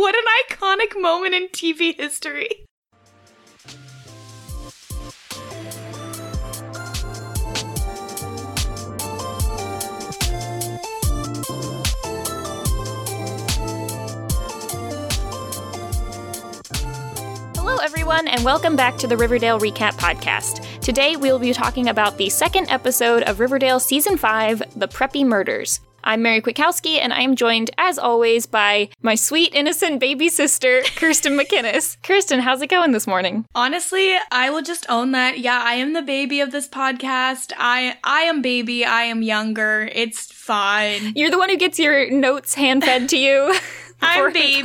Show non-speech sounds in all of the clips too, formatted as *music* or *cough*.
what an iconic moment in TV history. Hello, everyone, and welcome back to the Riverdale Recap Podcast. Today, we'll be talking about the second episode of Riverdale Season 5 The Preppy Murders. I'm Mary Kwiatkowski, and I am joined, as always, by my sweet, innocent baby sister, *laughs* Kirsten McInnes. Kirsten, how's it going this morning? Honestly, I will just own that. Yeah, I am the baby of this podcast. I I am baby. I am younger. It's fine. You're the one who gets your notes hand fed to you. *laughs* I'm baby.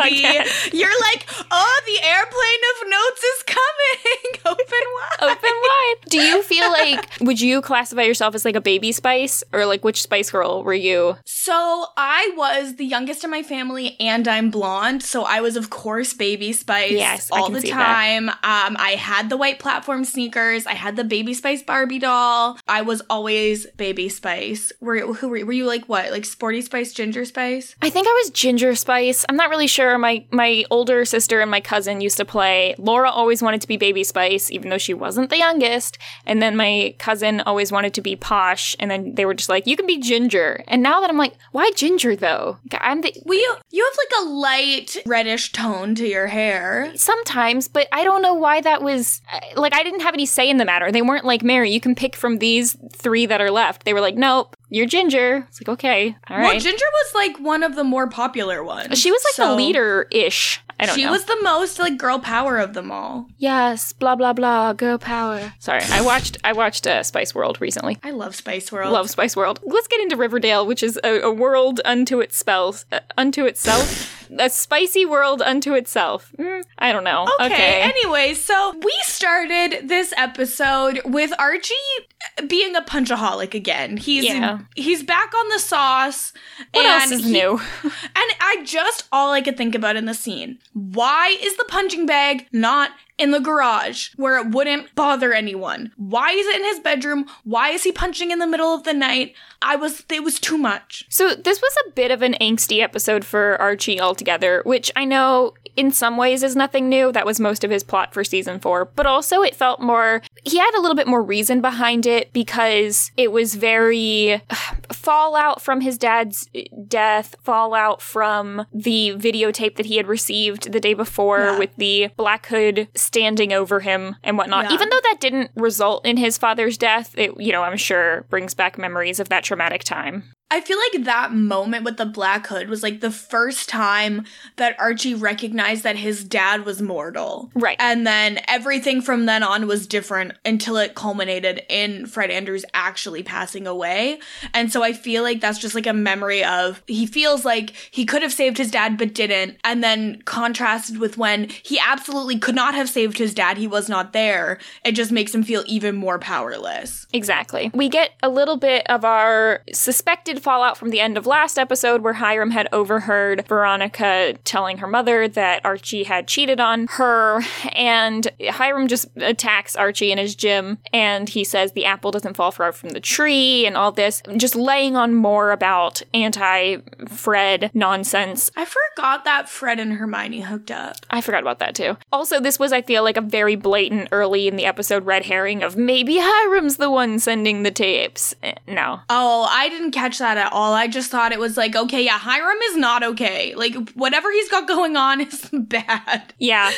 You're like, oh, the airplane of notes is coming. *laughs* Open wide. Open wide. Do you feel like, would you classify yourself as like a baby spice or like which spice girl were you? So I was the youngest in my family and I'm blonde. So I was, of course, baby spice Yes, all the time. Um, I had the white platform sneakers. I had the baby spice Barbie doll. I was always baby spice. Were, who were, were you like what? Like sporty spice, ginger spice? I think I was Ginger Spice. I'm not really sure. My my older sister and my cousin used to play. Laura always wanted to be Baby Spice, even though she wasn't the youngest. And then my cousin always wanted to be Posh. And then they were just like, "You can be Ginger." And now that I'm like, "Why Ginger though?" I'm the Well, you, you have like a light reddish tone to your hair. sometimes, but I don't know why that was uh, like I didn't have any say in the matter. They weren't like, "Mary, you can pick from these three that are left." They were like, "Nope, you're Ginger." It's like, "Okay, all Well. Ginger was like one of the more popular ones. she was like the leader ish. I don't She know. was the most like girl power of them all. Yes, blah blah blah, girl power. Sorry, I watched I watched uh, Spice World recently. I love Spice World. Love Spice World. Let's get into Riverdale, which is a, a world unto its spells, uh, unto itself, a spicy world unto itself. Mm, I don't know. Okay. Anyway, so we started this episode with Archie being a punchaholic again. He's Yeah. he's back on the sauce. what and else is he- new? *laughs* And I just all I could think about in the scene. Why is the punching bag not in the garage where it wouldn't bother anyone? Why is it in his bedroom? Why is he punching in the middle of the night? I was it was too much. So this was a bit of an angsty episode for Archie altogether, which I know in some ways is nothing new. That was most of his plot for season four, but also it felt more. He had a little bit more reason behind it because it was very *sighs* fallout from his dad's death, fallout from the videotape that he had received the day before Yeah. with the Black Hood standing over him and whatnot. Yeah. Even though that didn't result in his father's death, it you know I'm sure brings back memories of that traumatic time. I feel like that moment with the Black Hood was like the first time that Archie recognized that his dad was mortal. Right. And then everything from then on was different until it culminated in Fred Andrews actually passing away. And so I feel like that's just like a memory of he feels like he could have saved his dad but didn't. And then contrasted with when he absolutely could not have saved his dad, he was not there. It just makes him feel even more powerless. Exactly. We get a little bit of our suspected fallout from the end of last episode where Hiram had overheard Veronica telling her mother that Archie had cheated on her, and Hiram just attacks Archie in his gym and he says the apple doesn't fall far from the tree and all this, just laying on more about anti Fred nonsense. I forgot that Fred and Hermione hooked up. I forgot about that too. Also, this was, I feel like, a very blatant early in the episode red herring of maybe Hiram's the one sending the tapes. Eh, No. Oh, I didn't catch that at all. I just thought it was like, okay, yeah, Hiram is not okay. Like, whatever he's got going on *laughs* is bad. Yeah.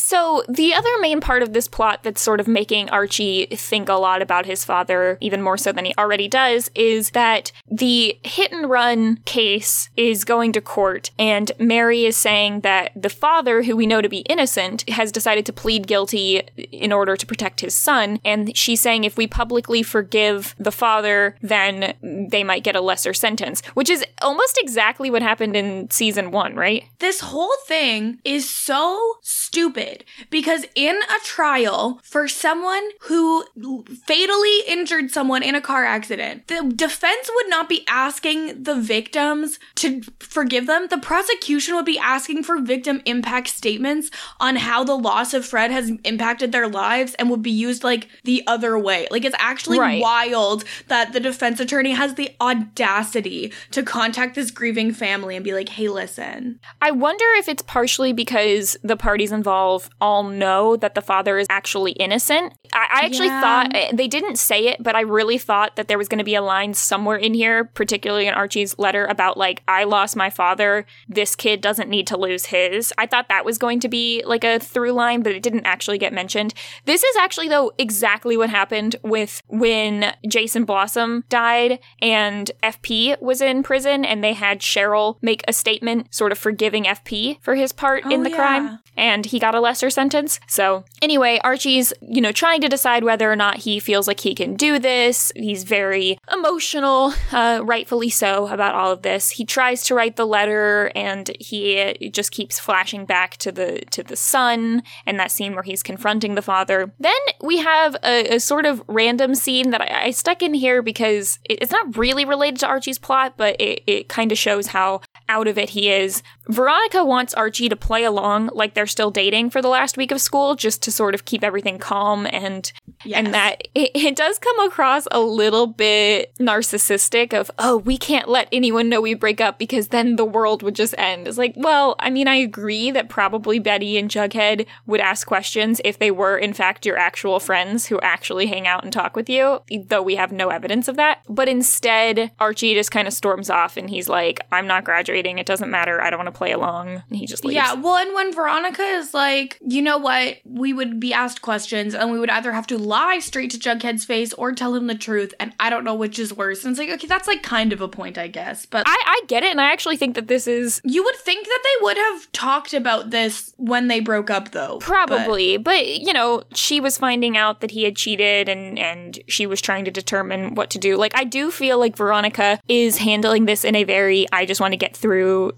So, the other main part of this plot that's sort of making Archie think a lot about his father, even more so than he already does, is that the hit and run case is going to court, and Mary is saying that the father, who we know to be innocent, has decided to plead guilty in order to protect his son. And she's saying if we publicly forgive the father, then they might get a lesser sentence, which is almost exactly what happened in season one, right? This whole thing is so stupid stupid because in a trial for someone who fatally injured someone in a car accident, the defense would not be asking the victims to forgive them. The prosecution would be asking for victim impact statements on how the loss of Fred has impacted their lives and would be used like the other way. Like it's actually Right. wild that the defense attorney has the audacity to contact this grieving family and be like, "Hey, listen." I wonder if it's partially because the parties involved all know that the father is actually innocent. I, I actually Yeah. thought eh, they didn't say it, but I really thought that there was going to be a line somewhere in here, particularly in Archie's letter, about like, I lost my father. This kid doesn't need to lose his. I thought that was going to be like a through line, but it didn't actually get mentioned. This is actually, though, exactly what happened with when Jason Blossom died and FP was in prison and they had Cheryl make a statement sort of forgiving FP for his part in Oh, the yeah. crime and he got a lesser sentence. So, anyway, Archie's, you know, trying to decide whether or not he feels like he can do this. He's very emotional, uh, rightfully so, about all of this. He tries to write the letter and he just keeps flashing back to the to the son and that scene where he's confronting the father. Then we have a, a sort of random scene that I, I stuck in here because it, it's not really related to Archie's plot, but it, it kind of shows how out of it he is. Veronica wants Archie to play along like they're still dating for the last week of school, just to sort of keep everything calm and Yes. and that it, it does come across a little bit narcissistic of oh we can't let anyone know we break up because then the world would just end. It's like well I mean I agree that probably Betty and Jughead would ask questions if they were in fact your actual friends who actually hang out and talk with you, though we have no evidence of that. But instead Archie just kind of storms off and he's like I'm not graduating. It doesn't matter. I don't want to play along. And he just leaves. Yeah, well, and when Veronica is like, you know what, we would be asked questions and we would either have to lie straight to Jughead's face or tell him the truth, and I don't know which is worse. And it's like, okay, that's like kind of a point, I guess. But I, I get it, and I actually think that this is you would think that they would have talked about this when they broke up, though. But- Probably, but, you know, she was finding out that he had cheated and and she was trying to determine what to do. Like I do feel like Veronica is handling this in a very I just want to get through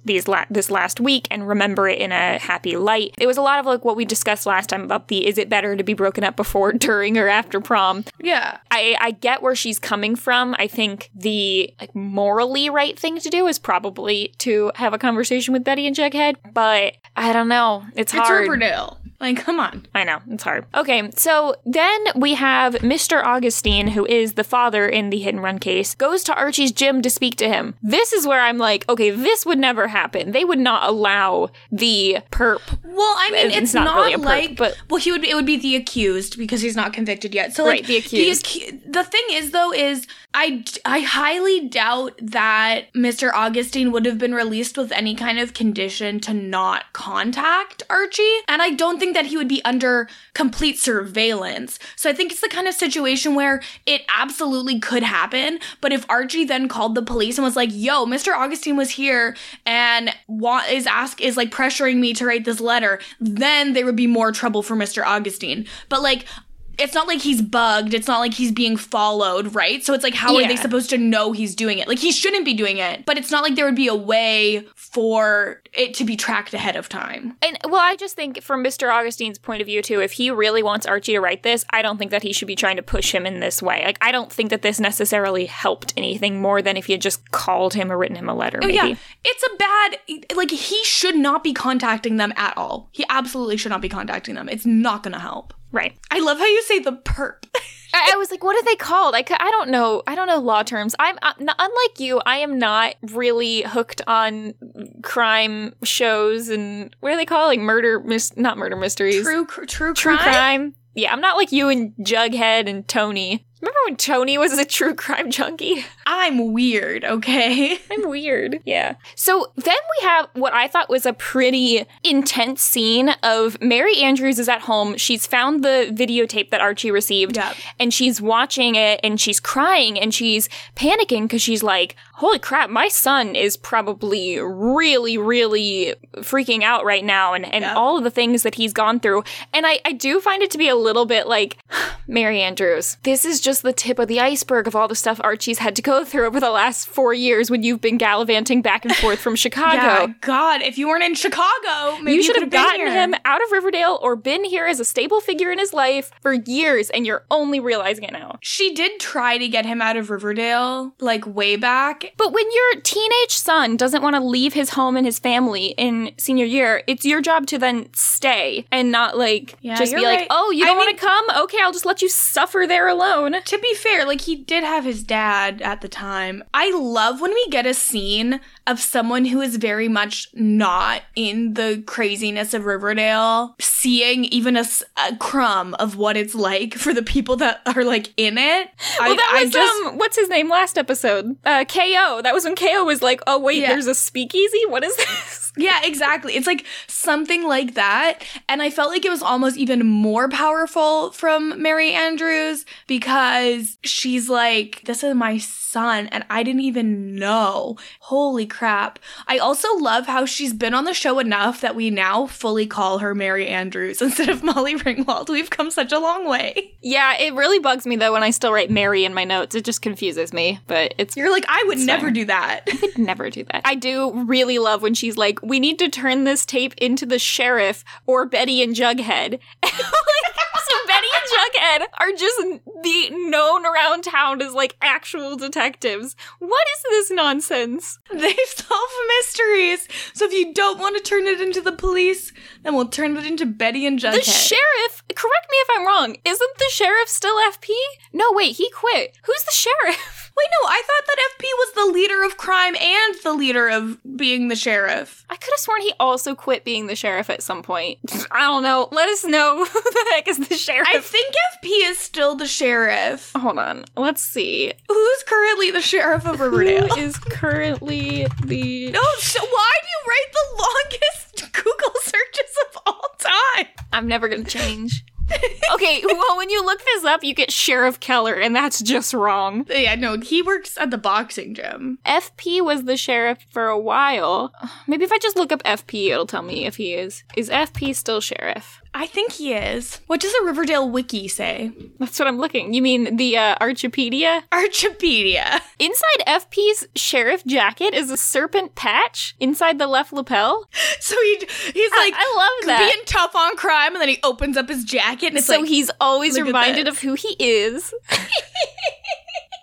these la- this last week and remember it in a happy light. It was a lot of like what we discussed last time about the is it better to be broken up before, *laughs* during or after prom. yeah. I, I get where she's coming from. I think the like morally right thing to do is probably to have a conversation with Betty and Jughead, but I don't know. It's It's hard. Riverdale. Like, come on. I know, it's hard. Okay, so then we have Mr. Augustine, who is the father in the hit and run case, goes to Archie's gym to speak to him. This is where I'm like, okay, this would never happen. They would not allow the perp. Well, I mean, It's it's, not not, really a perk, like, but- well, he would. It would be the accused because he's not convicted yet. So, like, Right, the accused. acu- the thing is, though, is I I highly doubt that Mr. Augustine would have been released with any kind of condition to not contact Archie, and I don't think that he would be under complete surveillance. So, I think it's the kind of situation where it absolutely could happen. But if Archie then called the police and was like, "Yo, Mr. Augustine was here and wa- is ask is like pressuring me to write this letter," then there would be more trouble for Mr. Augustine. But like it's not like he's bugged. It's not like he's being followed, right? So it's like, how are they supposed to know he's doing it? Like, he shouldn't be doing it, but it's not like there would be a way for it to be tracked ahead of time. And well, I just think from Mr. Augustine's point of view too, if he really wants Archie to write this, I don't think that he should be trying to push him in this way. Like I don't think that this necessarily helped anything more than if he had just called him or written him a letter. Oh, Maybe. yeah. It's a bad, like, he should not be contacting them at all. He absolutely should not be contacting them. It's not gonna help. Right. I love how you say the perp. *laughs* I, I was like, what are they called? I, I don't know. I don't know law terms. I'm uh, n- unlike you. I am not really hooked on crime shows and what are they called? Like murder, mis- not murder mysteries, true, cr- true, true crime. crime. Yeah, I'm not like you and Jughead and Toni. Remember when Toni was a true crime junkie? I'm weird, okay? *laughs* I'm weird. Yeah. So then we have what I thought was a pretty intense scene of Mary Andrews is at home. She's found the videotape that Archie received Yep. and she's watching it and she's crying and she's panicking because she's like, holy crap, my son is probably really, really freaking out right now and, and Yep. all of the things that he's gone through. And I, I do find it to be a little bit like, Mary Andrews. This is just the tip of the iceberg of all the stuff Archie's had to go through over the last four years when you've been gallivanting back and forth from *laughs* Chicago. Yeah, God, if you weren't in Chicago, maybe you should have gotten here. him out of Riverdale or been here as a stable figure in his life for years, and you're only realizing it now. She did try to get him out of Riverdale, like way back. But when your teenage son doesn't want to leave his home and his family in senior year, it's your job to then stay and not like Yeah, just be you're like, oh, you don't want mean- to come? Okay, I'll just let you suffer there alone. To be fair, like he did have his dad at the time. I love when we get a scene of someone who is very much not in the craziness of Riverdale, seeing even a crumb of what it's like for the people that are like in it. Well, I, that I was just um, what's his name last episode? Uh, Ko. That was when Ko was like, "Oh wait, Yeah. there's a speakeasy. What is this?" *laughs* Yeah, exactly. It's like something like that. And I felt like it was almost even more powerful from Mary Andrews because she's like, this is my son, and I didn't even know. Holy crap. I also love how she's been on the show enough that we now fully call her Mary Andrews *laughs* instead of Molly Ringwald. We've come such a long way. Yeah, it really bugs me though when I still write Mary in my notes. It just confuses me, but it's You're like, I would never fine. do that. I would never do that. I do really love when she's like, "We need to turn this tape into the sheriff or Betty and Jughead." *laughs* So Betty Jughead are just the known around town as like actual detectives. What is this nonsense? They solve mysteries. So if you don't want to turn it into the police, then we'll turn it into Betty and Jughead. The sheriff. Correct me if I'm wrong. Isn't the sheriff still FP? No, wait, he quit. Who's the sheriff? *laughs* Wait, no, I thought that FP was the leader of crime and the leader of being the sheriff. I could have sworn he also quit being the sheriff at some point. *laughs* I don't know. Let us know *laughs* who the heck is the sheriff. I think FP is still the sheriff. Hold on. Let's see. Who's currently the sheriff of Riverdale? Who *laughs* is currently the. no, so why do you write the longest *laughs* Google searches of all time? I'm never gonna change. *laughs* okay, well, when you look this up, you get Sheriff Keller, and that's just wrong. Yeah, no, he works at the boxing gym. FP was the sheriff for a while. Maybe if I just look up FP, it'll tell me if he is. Is FP still sheriff? I think he is. What does a Riverdale wiki say? That's what I'm looking. You mean the uh, Archipedia? Archipedia. Inside FP's sheriff jacket is a serpent patch inside the left lapel. *laughs* So he he's like I love that. being tough on crime, and then he opens up his jacket, and it's so like he's always reminded of who he is. *laughs*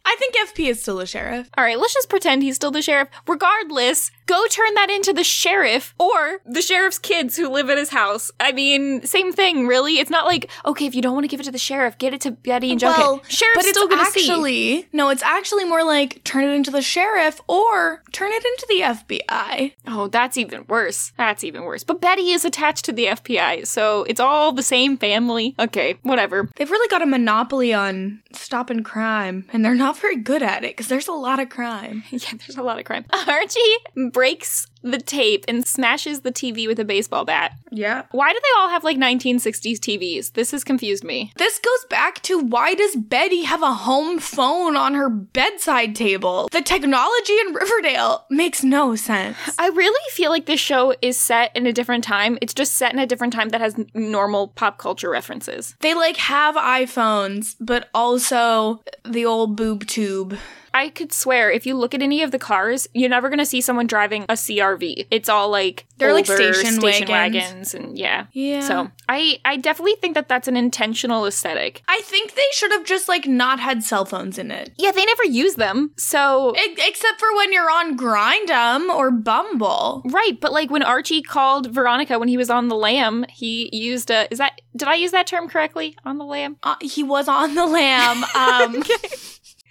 I think FP is still a sheriff. All right, let's just pretend he's still the sheriff. Regardless, go turn that into the sheriff or the sheriff's kids who live at his house. I mean, same thing, really. It's not like, okay, if you don't want to give it to the sheriff, get it to Betty and Jughead. Well, Sheriff's but still gonna see. actually no, it's actually more like turn it into the sheriff or turn it into the FBI. Oh, that's even worse. That's even worse. But Betty is attached to the FBI, so it's all the same family. Okay, whatever. They've really got a monopoly on stopping crime, and they're not very good at it because there's a lot of crime. *laughs* Yeah, there's a lot of crime. Archie breaks the tape and smashes the TV with a baseball bat. Yeah. Why do they all have like 1960s TVs? This has confused me. This goes back to why does Betty have a home phone on her bedside table? The technology in Riverdale makes no sense. I really feel like this show is set in a different time. It's just set in a different time that has normal pop culture references. They like have iPhones, but also the old boob tube. I could swear if you look at any of the cars, you're never going to see someone driving a CRV. It's all like They're like older station wagons. wagons and yeah. Yeah. So, I I definitely think that that's an intentional aesthetic. I think they should have just like not had cell phones in it. Yeah, they never use them. So E- except for when you're on Grindum or Bumble. Right, but like when Archie called Veronica when he was on the lam, he used a is that did I use that term correctly? On the lam? Uh, he was on the lam. *laughs* Um,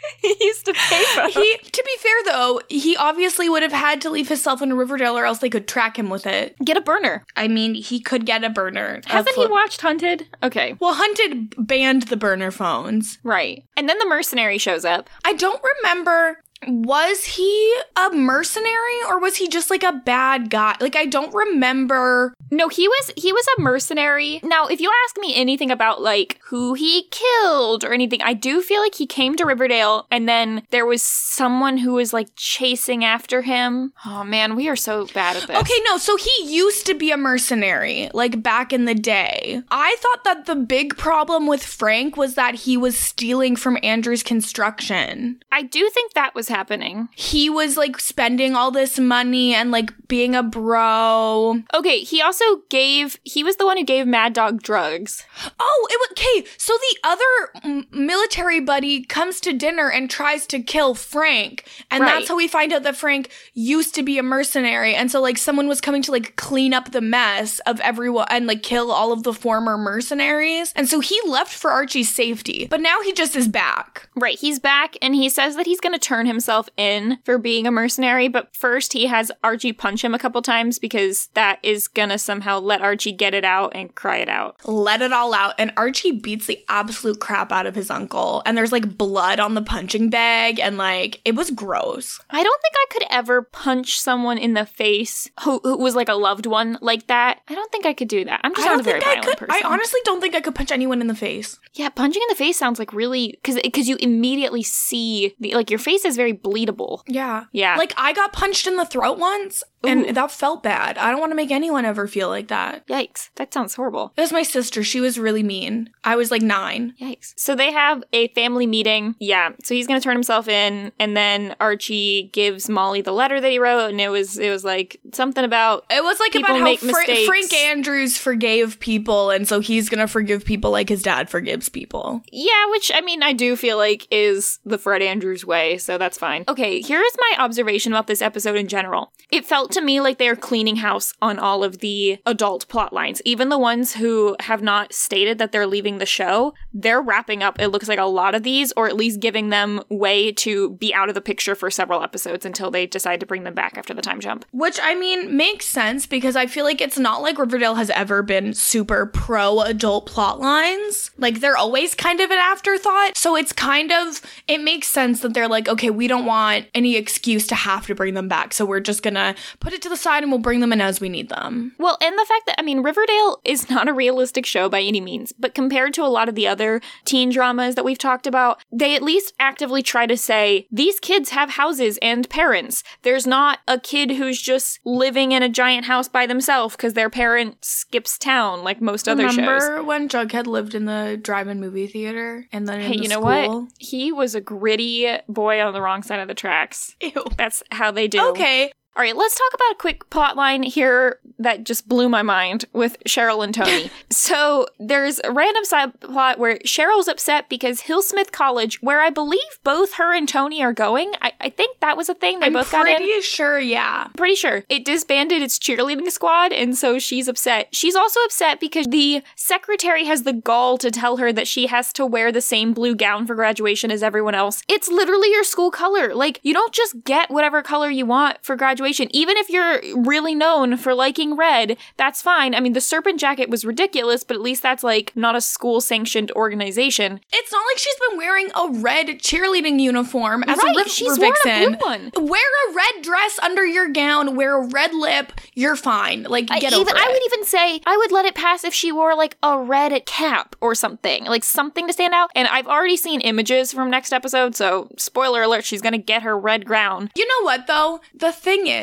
*laughs* he used a payphone. he, to be fair though, he obviously would have had to leave his cell phone in Riverdale or else they could track him with it. Get a burner. I mean, he could get a burner. Hasn't he watched Hunted? Okay. Well, Hunted banned the burner phones. Right. And then the mercenary shows up. I don't remember. Was he a mercenary or was he just like a bad guy? Like, I don't remember No, he was he was a mercenary. Now, if you ask me anything about like who he killed or anything, I do feel like he came to Riverdale and then there was someone who was like chasing after him. Oh man, we are so bad at this. Okay, no, so he used to be a mercenary, like back in the day. I thought that the big problem with Frank was that he was stealing from Andrew's construction. I do think that was happening. He was like spending all this money and like being a bro. Okay, he also gave he was the one who gave Mad Dog drugs. Oh, it was okay. So the other m- military buddy comes to dinner and tries to kill Frank, and Right. that's how we find out that Frank used to be a mercenary. And so like someone was coming to like clean up the mess of everyone and like kill all of the former mercenaries. And so he left for Archie's safety, but now he just is back. Right, he's back and he says that he's going to turn himself in for being a mercenary, but first he has Archie punch him a couple times because that is going to somehow let Archie get it out and cry it out. Let it all out, and Archie beats the absolute crap out of his uncle. And there's like blood on the punching bag, and like it was gross. I don't think I could ever punch someone in the face who, who was like a loved one like that. I don't think I could do that. I'm just I not a very I violent could. person. I honestly don't think I could punch anyone in the face. yeah, punching in the face sounds like really because because you immediately see the like your face is very bleedable. Yeah. Yeah. Like I got punched in the throat once Ooh. and that felt bad. I don't want to make anyone ever feel like that. Yikes, that sounds horrible. It was my sister. She was really mean. I was like nine. Yikes. So they have a family meeting. Yeah. So he's gonna turn himself in, and then Archie gives Molly the letter that he wrote, and it was it was like something about It was like about how Fra-. Frank Andrews forgave people, and so he's gonna forgive people like his dad forgives people. Yeah, which I mean, I do feel like is the Fred Andrews way, so that's fine. Okay, here's my observation about this episode in general. It felt to me like they are cleaning house on all of the adult plot lines, even the ones who have not stated that they're leaving the show. They're wrapping up, it looks like, a lot of these, or at least giving them way to be out of the picture for several episodes until they decide to bring them back after the time jump. Which I mean makes sense because I feel like it's not like Riverdale has ever been super pro adult plot lines. Like they're always kind of an afterthought. So it's kind of it makes sense that they're like, okay, we don't want any excuse to have to bring them back. So we're just gonna put it to the side and we'll bring them in as we need them. Well, and the fact that, I mean, Riverdale is not a realistic show by any means, but compared to a lot of the other teen dramas that we've talked about, they at least actively try to say, these kids have houses and parents. There's not a kid who's just living in a giant house by themselves because their parent skips town like most other shows. Remember when Jughead lived in the drive-in movie theater and then in Hey, the you know school? what? He was a gritty boy on the wrong side of the tracks. Ew. That's how they do. Okay. All right, let's talk about a quick plot line here that just blew my mind with Cheryl and Toni. *laughs* so there's a random side plot where Cheryl's upset because Highsmith College, where I believe both her and Toni are going, I, I think that was a thing. They I'm both got in. pretty sure, yeah. Pretty sure it disbanded its cheerleading squad, and so she's upset. She's also upset because the secretary has the gall to tell her that she has to wear the same blue gown for graduation as everyone else. It's literally your school color. Like, you don't just get whatever color you want for graduation. Even if you're really known for liking red, that's fine. I mean, the serpent jacket was ridiculous, but at least that's like not a school sanctioned organization. It's not like she's been wearing a red cheerleading uniform as Right, a River she's worn a blue one. Wear a red dress under your gown. Wear a red lip. You're fine. Like I get even over I would even say I would let it pass if she wore like a red cap or something, like something to stand out. And I've already seen images from next episode, so spoiler alert, she's gonna get her red gown. You know what though? The thing is,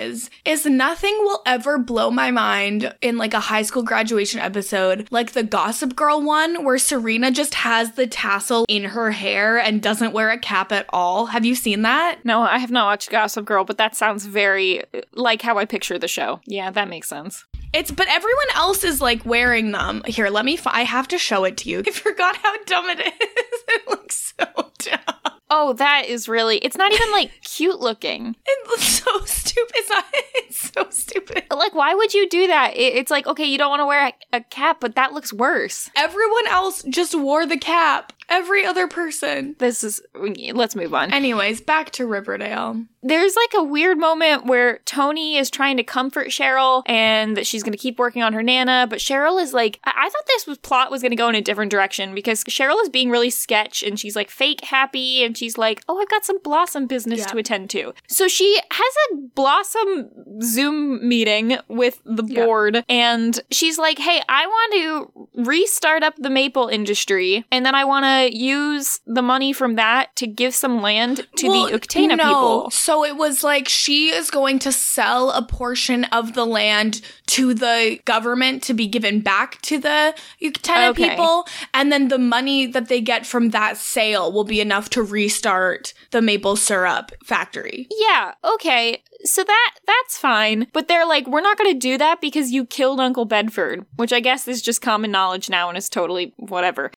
is nothing will ever blow my mind in like a high school graduation episode like the Gossip Girl one where Serena just has the tassel in her hair and doesn't wear a cap at all. Have you seen that? No, I have not watched Gossip Girl, but that sounds very like how I picture the show. Yeah, that makes sense. It's but everyone else is like wearing them. Here, let me. Fi- I have to show it to you. *laughs* I forgot how dumb it is. *laughs* it looks so *laughs* dumb. Oh, that is really it's not even like *laughs* cute looking. It looks so stupid. It's, not, *laughs* it's so stupid. Like, why would you do that? It- it's like, okay, you don't want to wear a, a cap, but that looks worse. Everyone else just wore the cap. Every other person. This is. Let's move on. Anyways, back to Riverdale. There's like a weird moment where Toni is trying to comfort Cheryl and that she's going to keep working on her Nana, but Cheryl is like, I, I thought this was plot was going to go in a different direction because Cheryl is being really sketch and she's like fake happy and she's like, oh, I've got some Blossom business Yeah. to attend to. So she has a Blossom Zoom meeting with the Yeah. board and she's like, hey, I want to restart up the maple industry and then I want to use the money from that to give some land to Well, the Uktena no. people. So it was like she is going to sell a portion of the land to the government to be given back to the Uktena Okay. people. And then the money that they get from that sale will be enough to restart the maple syrup factory. Yeah, okay. So that that's fine. But they're like, we're not gonna do that because you killed Uncle Bedford, which I guess is just common knowledge now and is totally whatever.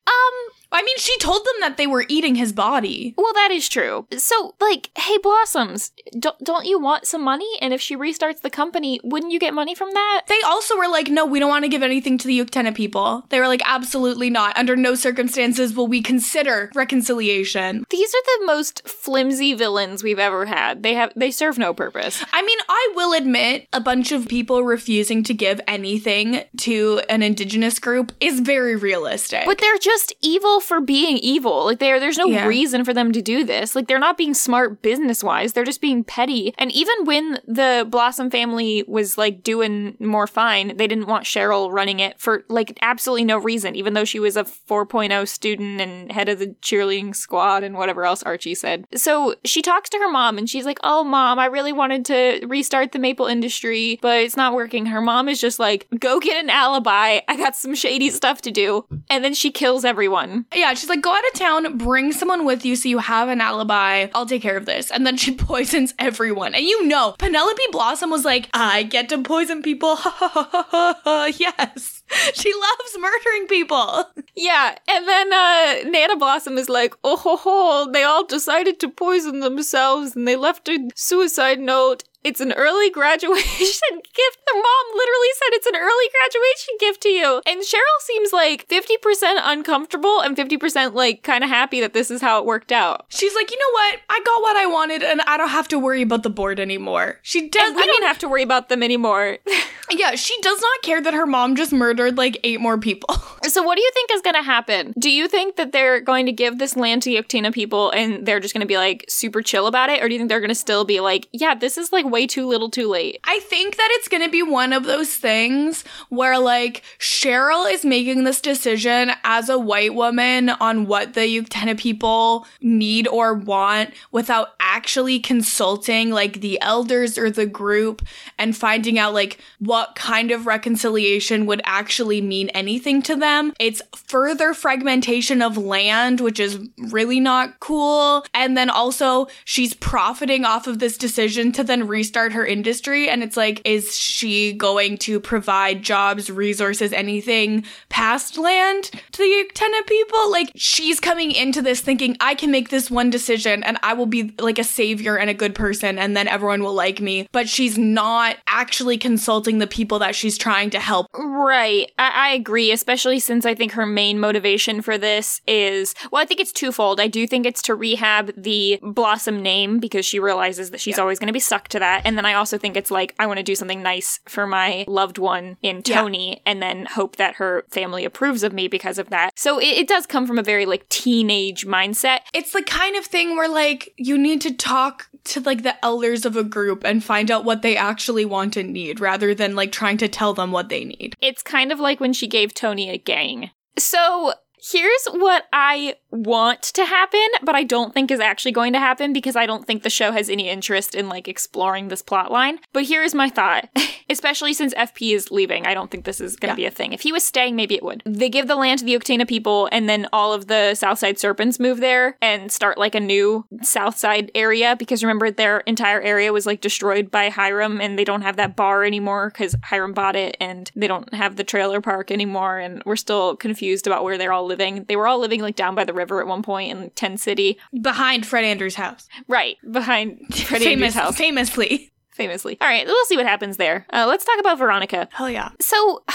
I mean, she told them that they were eating his body. well that is true. So like, hey Blossoms, don't don't you want some money? And if she restarts the company, wouldn't you get money from that? They also were like, no, we don't want to give anything to the Uktena people. They were like, absolutely not. Under no circumstances will we consider reconciliation. These are the most flimsy villains we've ever had. They have they serve no purpose. I mean, I will admit a bunch of people refusing to give anything to an indigenous group is very realistic. But they're just evil for being evil. Like there there's no Yeah. reason for them to do this. Like they're not being smart business wise. They're just being petty. And even when the Blossom family was like doing more fine, they didn't want Cheryl running it for like absolutely no reason, even though she was a 4.0 student and head of the cheerleading squad and whatever else Archie said. So she talks to her mom and she's like, Oh mom, I really wanted to restart the maple industry, but it's not working. Her mom is just like, Go get an alibi. I got some shady stuff to do. And then she kills everyone. Yeah, she's like, go out of town, bring someone with you so you have an alibi. I'll take care of this. And then she *laughs* poisons everyone. And you know, Penelope Blossom was like, I get to poison people. *laughs* yes. She loves murdering people. *laughs* Yeah, and then uh, Nana Blossom is like, oh ho ho, they all decided to poison themselves and they left a suicide note. It's an early *laughs* graduation gift. Their mom literally said it's an early graduation gift to you. And Cheryl seems like 50% uncomfortable and 50% like kind of happy that this is how it worked out. She's like, you know what? I got what I wanted and I don't have to worry about the board anymore. She does. And we I don't have to worry about them anymore. *laughs* Yeah, she does not care that her mom just murdered like eight more people. *laughs* so, what do you think is going to happen? Do you think that they're going to give this land to Uktena people and they're just going to be like super chill about it? Or do you think they're going to still be like, yeah, this is like way too little too late? I think that it's gonna be one of those things where like Cheryl is making this decision as a white woman on what the Uktena people need or want without actually consulting like the elders or the group and finding out like what kind of reconciliation would actually mean anything to them. It's further fragmentation of land, which is really not cool. And then also she's profiting off of this decision to then restart her industry. And it's like, is she going to provide jobs, resources, anything past land the Uktena people? Like she's coming into this thinking, I can make this one decision and I will be like a savior and a good person and then everyone will like me. But she's not actually consulting the people that she's trying to help. Right. I, I agree, especially since I think her main motivation for this is well, I think it's twofold. I do think it's to rehab the Blossom name because she realizes that she's always going to be stuck to that. And then I also think it's like, I want to do something nice for my loved one in Yeah. Toni and then hope that her family approves of me because of that. So it, it does come from a very like teenage mindset. It's the kind of thing where like you need to talk to like the elders of a group and find out what they actually want and need rather than like trying to tell them what they need. It's kind of like when she gave Toni a gang. So here's what I want to happen, but I don't think is actually going to happen because I don't think the show has any interest in like exploring this plot line. But here's my thought. *laughs* Especially since FP is leaving, I don't think this is going to Yeah. be a thing. If he was staying, maybe it would. They give the land to the Uktena people, and then all of the Southside Serpents move there and start like a new Southside area because remember their entire area was like destroyed by Hiram, and they don't have that bar anymore because Hiram bought it, and they don't have the trailer park anymore, and we're still confused about where they're all living. They were all living like down by the river at one point in Ten City, Behind Fred Andrews' house. right behind *laughs* Andrews' Famous, house, famously. famously. All right, we'll see what happens there. Uh, let's talk about Veronica. Hell yeah. So, *sighs*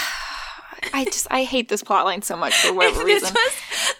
I just I hate this plotline so much for *laughs* whatever this reason. was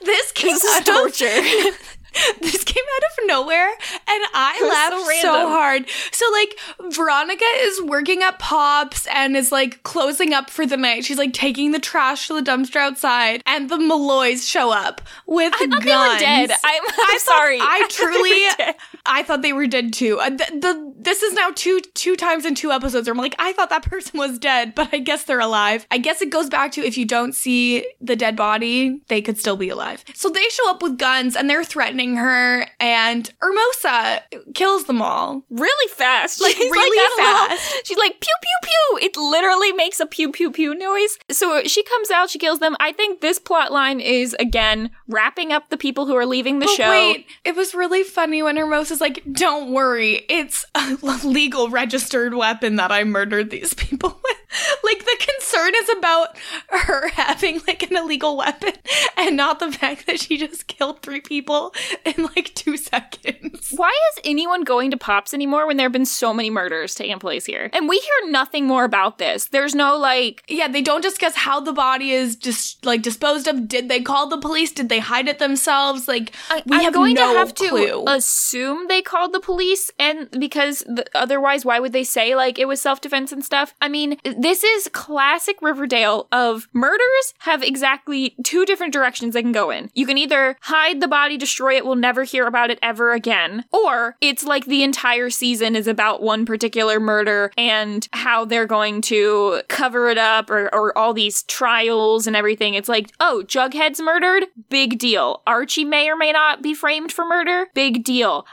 this came This is out of torture. *laughs* *laughs* this came out of nowhere and I laughed so so, hard. So like Veronica is working at Pops and is like closing up for the night. She's like taking the trash to the dumpster outside and the Malloys show up with I guns. they were dead. I'm, *laughs* I'm I sorry. I thought *laughs* they were truly. I thought they were dead too. Uh, the, the this is now two two times in two episodes. Where I'm like, I thought that *laughs* person was dead, but I guess they're alive. I guess it goes back to if you don't see the dead body, they could still be alive. So they show up with guns and they're threatening her, and Hermosa kills them all. really fast. Like, She's *laughs* really got a little- fast. she's like pew pew pew. It literally makes a pew pew pew noise. So she comes out, she kills them. I think this plot line is again wrapping up the people who are leaving the But show. wait, it was really funny when Hermosa's like, "Don't worry, it's a *laughs* legal registered weapon that I murdered these people *laughs* with." Like the concern is about her *laughs* having like an illegal weapon, and not the fact that she just killed three people in like two seconds. Why is anyone going to Pops anymore when there have been so many murders taking place here? And we hear nothing more about this. There's no like Yeah, they don't discuss how the body is just like disposed of. Did they call the police? Did they hide it themselves? Like I, we am have going no to have clue. to assume they called the police, and because th- otherwise, why would they say like it was self defense and stuff? I mean, this is classic Riverdale of murders have exactly two different directions they can go in. You can either hide the body, destroy it, we'll never hear about it ever again, or it's like the entire season is about one particular murder and how they're going to cover it up, or, or all these trials and everything. It's like, oh, Jughead's murdered, big deal. Archie may or may not be framed for murder, big deal.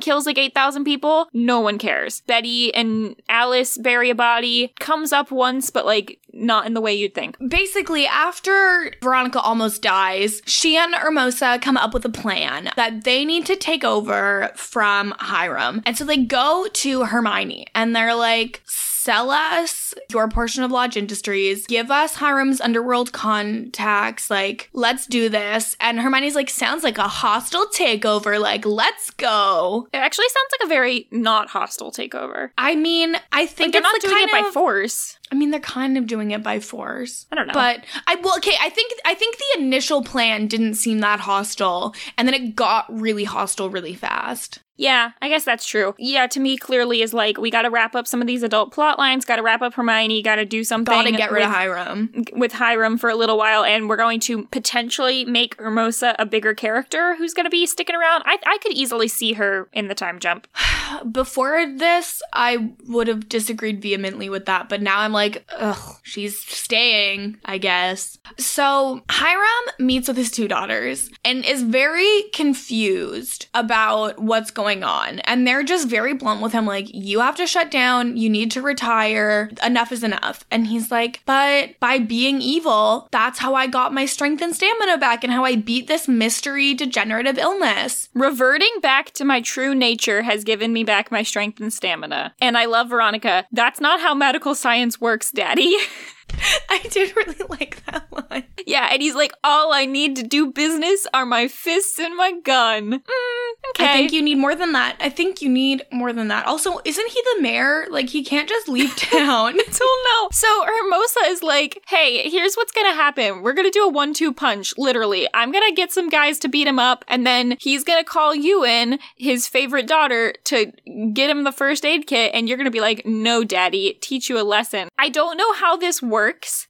Kills like 8,000 people, no one cares. Betty and Alice bury a body, comes up once, but like not in the way you'd think. Basically, after Veronica almost dies, she and Hermosa come up with a plan that they need to take over from Hiram. And so they go to Hermione and they're like, sell us your portion of Lodge Industries, give us Hiram's underworld contacts, like, let's do this. And Hermione's like, sounds like a hostile takeover, like, let's go. It actually sounds like a very not hostile takeover. I mean, I think Like they're not the doing it by of- force. I mean, they're kind of doing it by force. I don't know. But I well, okay. I think I think the initial plan didn't seem that hostile, and then it got really hostile really fast. Yeah, I guess that's true. Yeah, to me, clearly is like we got to wrap up some of these adult plot lines. Got to wrap up Hermione. Got to do something. Gotta get rid with, of Hiram. with Hiram for a little while, and we're going to potentially make Hermosa a bigger character who's going to be sticking around. I I could easily see her in the time jump. *sighs* Before this, I would have disagreed vehemently with that, but now I'm like, ugh, she's staying, I guess. So Hiram meets with his two daughters and is very confused about what's going on. And they're just very blunt with him, like, you have to shut down, you need to retire, enough is enough. And he's like, but by being evil, that's how I got my strength and stamina back and how I beat this mystery degenerative illness. Reverting back to my true nature has given me back my strength and stamina. And I love Veronica. That's not how medical science works, Daddy. *laughs* *laughs* I did really like that line. yeah, and he's like, all I need to do business are my fists and my gun. Mm, okay. I think you need more than that. I think you need more than that. Also, isn't he the mayor? Like, he can't just leave *laughs* town. *laughs* don't know. So Hermosa is like, hey, here's what's gonna happen. We're gonna do a one two punch, literally. I'm gonna get some guys to beat him up, and then he's gonna call you in, his favorite daughter, to get him the first aid kit, and you're gonna be like, no, daddy, teach you a lesson. I don't know how this works.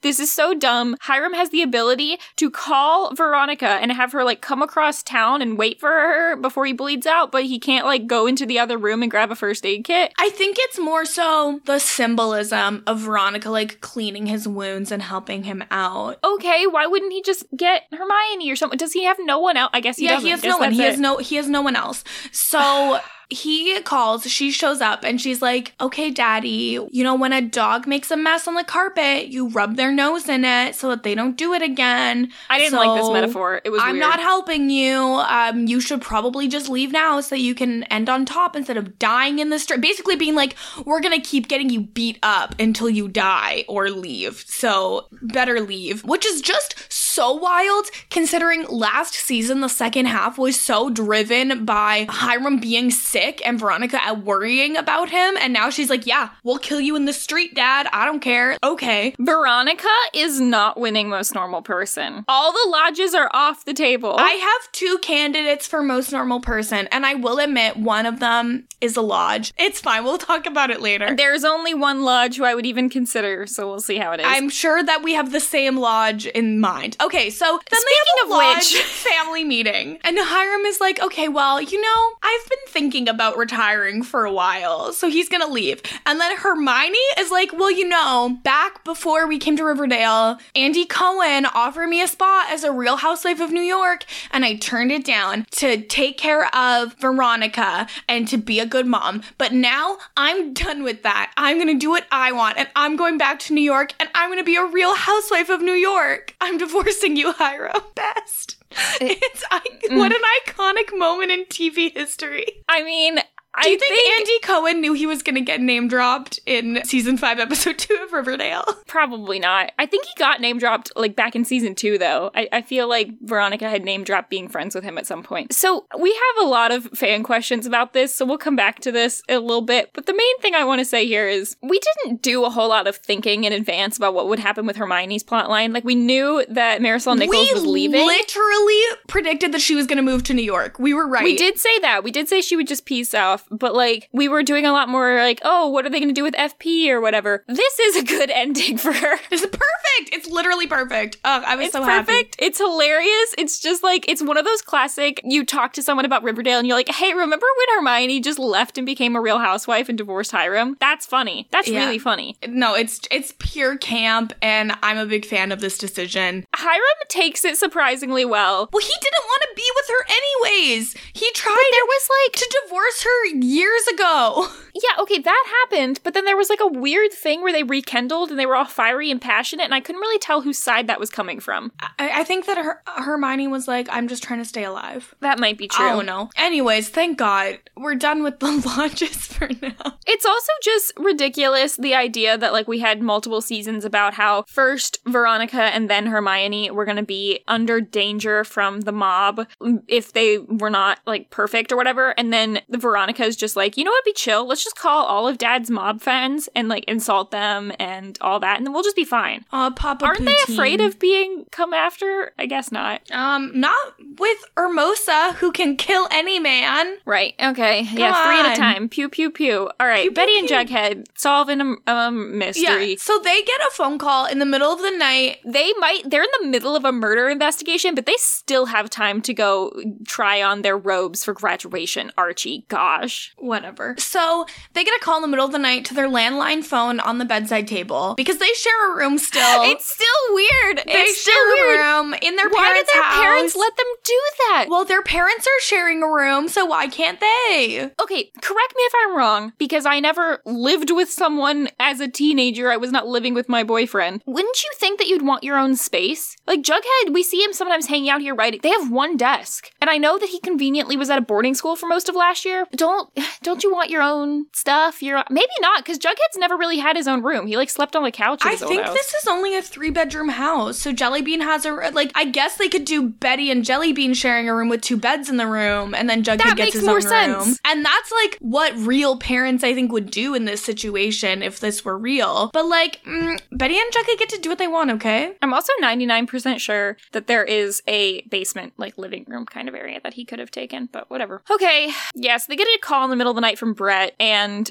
This is so dumb. Hiram has the ability to call Veronica and have her like come across town and wait for her before he bleeds out, but he can't like go into the other room and grab a first aid kit. I think it's more so the symbolism of Veronica, like, cleaning his wounds and helping him out. okay, why wouldn't he just get Hermione or something? Does he have no one else? I guess he yeah, doesn't. he has no one. He has no. He has no one else. So he calls. She shows up, and she's like, "Okay, Daddy. You know when a dog makes a mess on the carpet, you rub their nose in it so that they don't do it again." I didn't like this metaphor. It was I'm weird. not helping you. Um, you should probably just leave now so that you can end on top instead of dying in the street. Basically, being like, we're gonna keep getting you beat up until you die or leave. So better leave, which is just so wild considering last season, the second half was so driven by Hiram being sick and Veronica worrying about him. And now she's like, yeah, we'll kill you in the street, dad. I don't care. Okay. Veronica is not winning most normal person. All the lodges are off the table. I have two candidates for most normal person, and I will admit one of them is a lodge. It's fine. We'll talk about it later. There's only one lodge who I would even consider, so we'll see how it is. I'm sure that we have the same lodge in mind. Okay, so then Speaking they have a of lodge which- *laughs* family meeting, and Hiram is like, "Okay, well, you know, I've been thinking about retiring for a while, so he's gonna leave." And then Hermione is like, "Well, you know, back before we came to Riverdale, Andy Cohen offered me a spot as a Real Housewife of New York, and I turned it down to take care of Veronica and to be a good mom. But now I'm done with that. I'm gonna do what I want, and I'm going back to New York, and I'm gonna be a Real Housewife of New York. I'm divorcing you, Hiram. *laughs* Best. It's I, mm. what an iconic moment in TV history. I mean, Do you I think, Andy Cohen knew he was going to get name dropped in season five, episode two of Riverdale? *laughs* Probably not. I think he got name dropped like back in season two, though. I, I feel like Veronica had name dropped being friends with him at some point. So we have a lot of fan questions about this, so we'll come back to this in a little bit. But the main thing I want to say here is we didn't do a whole lot of thinking in advance about what would happen with Hermione's plotline. Like we knew that Marisol Nichols we was leaving. We literally predicted that she was going to move to New York. We were right. We did say that. We did say she would just peace off, but like we were doing a lot more like, oh, what are they going to do with FP or whatever. This is a good *laughs* ending for her. This is perfect. It's literally perfect. Oh, I was It's so happy. perfect. It's hilarious. It's just like it's one of those classic. You talk to someone about Riverdale, and you're like, "Hey, remember when Hermione just left and became a Real Housewife and divorced Hiram? That's funny. That's Yeah. really funny." No, it's it's pure camp, and I'm a big fan of this decision. Hiram takes it surprisingly well. Well, he didn't want to be with her anyways. He tried There was like, to divorce her years ago. *laughs* yeah, okay, that happened, but then there was like a weird thing where they rekindled and they were all fiery and passionate, and I couldn't really tell whose side that was coming from. I, I think that her, Hermione was like, "I'm just trying to stay alive." That might be true. Oh, I don't know. Anyways, thank God we're done with the *laughs* launches for now. It's also just ridiculous the idea that like we had multiple seasons about how first Veronica and then Hermione were going to be under danger from the mob if they were not like perfect or whatever and then the Veronica is just like, "You know what? Be chill. Let's just call all of dad's mob fans and like insult them and all that and then we'll just be fine." Uh, Papa Aren't they afraid of being come after? I guess not. Um, not with Hermosa, who can kill any man. Right. Okay. yeah, three at a time. Pew pew pew. All right. Pew, pew, Betty and pew. Jughead solving a um, mystery. Yeah. So they get a phone call in the middle of the night. they might they're in the middle of a murder investigation but they still have time to go try on their robes for graduation archie gosh Whatever. So they get a call in the middle of the night to their landline phone on the bedside table because they share a room still. it's still weird. They it's still share weird. a room in their why did parents' their house. parents let them do that? Well, their parents are sharing a room, so why can't they? okay correct me if i'm wrong because i never lived with someone as a teenager. I was not living with my boyfriend. Wouldn't you think that you'd want your own space? Like jughead we see him sometimes hanging out here writing they have one desk. And i know that he conveniently was at a boarding school for most of last year. Don't *sighs* don't you want your own stuff your maybe not because jughead's never really had his own room he like slept on the couch I think this is only a three bedroom house. So Jellybean has a like. I guess they could do Betty and Jellybean sharing a room with two beds in the room, and then Jughead That gets makes his more own sense. room. And that's like what real parents I think would do in this situation if this were real. But like, mm, Betty and Jughead get to do what they want. Okay. I'm also 99% sure that there is a basement, like living room kind of area that he could have taken, but whatever. Okay, yeah, so they get a call in the middle of the night from Brett, and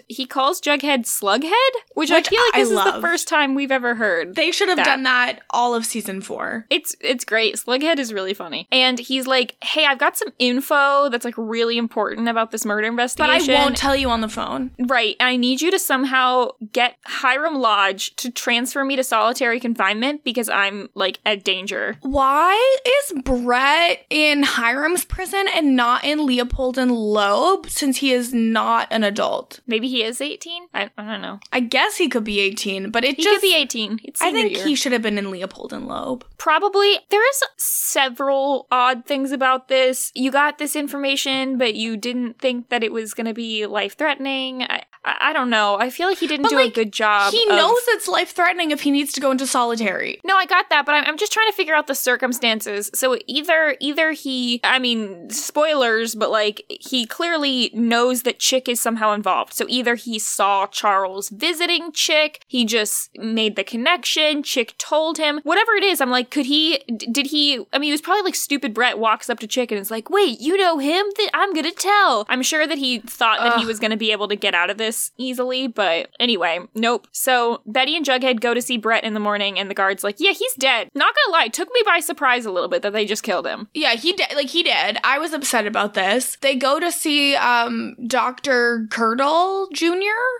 he calls Jughead Slughead, which, I feel like I this is love. the first time we've ever heard. They should have That. done that all of season four. It's it's great. Slughead is really funny. And he's like, "Hey, I've got some info that's like really important about this murder investigation, But I won't tell you on the phone. Right, and I need you to somehow get Hiram Lodge to transfer me to solitary confinement because I'm like at danger. Why is Brett in Hiram's prison and not in Leopold and Loeb since he is not an adult? Maybe he is 18? I, I don't know. I guess he could be 18, but it He just could be 18. It's I think year. he should have been in Leopold and Loeb. Probably. There is several odd things about this. You got this information, but you didn't think that it was going to be life threatening. I, I, I don't know. I feel like he didn't But, do a good job. he of- knows it's life threatening if he needs to go into solitary. No, I got that, but I'm, I'm just trying to figure out the circumstances. So either either he, I mean, spoilers, but like he clearly knows that Chick is somehow involved. So either he saw Charles visiting Chick, he just made the connection, Chick told him, whatever it is. I'm like, could he? Did he? I mean, he was probably like stupid. Brett walks up to Chick and is like, "Wait, you know him? That I'm gonna tell." I'm sure that he thought that he was gonna be able to get out of this easily, but anyway, nope. So Betty and Jughead go to see Brett in the morning, and the guard's like, "Yeah, he's dead." Not gonna lie, took me by surprise a little bit that they just killed him. Yeah, he did. Like he did. I was upset about this. They go to see um Doctor Curdle Jr.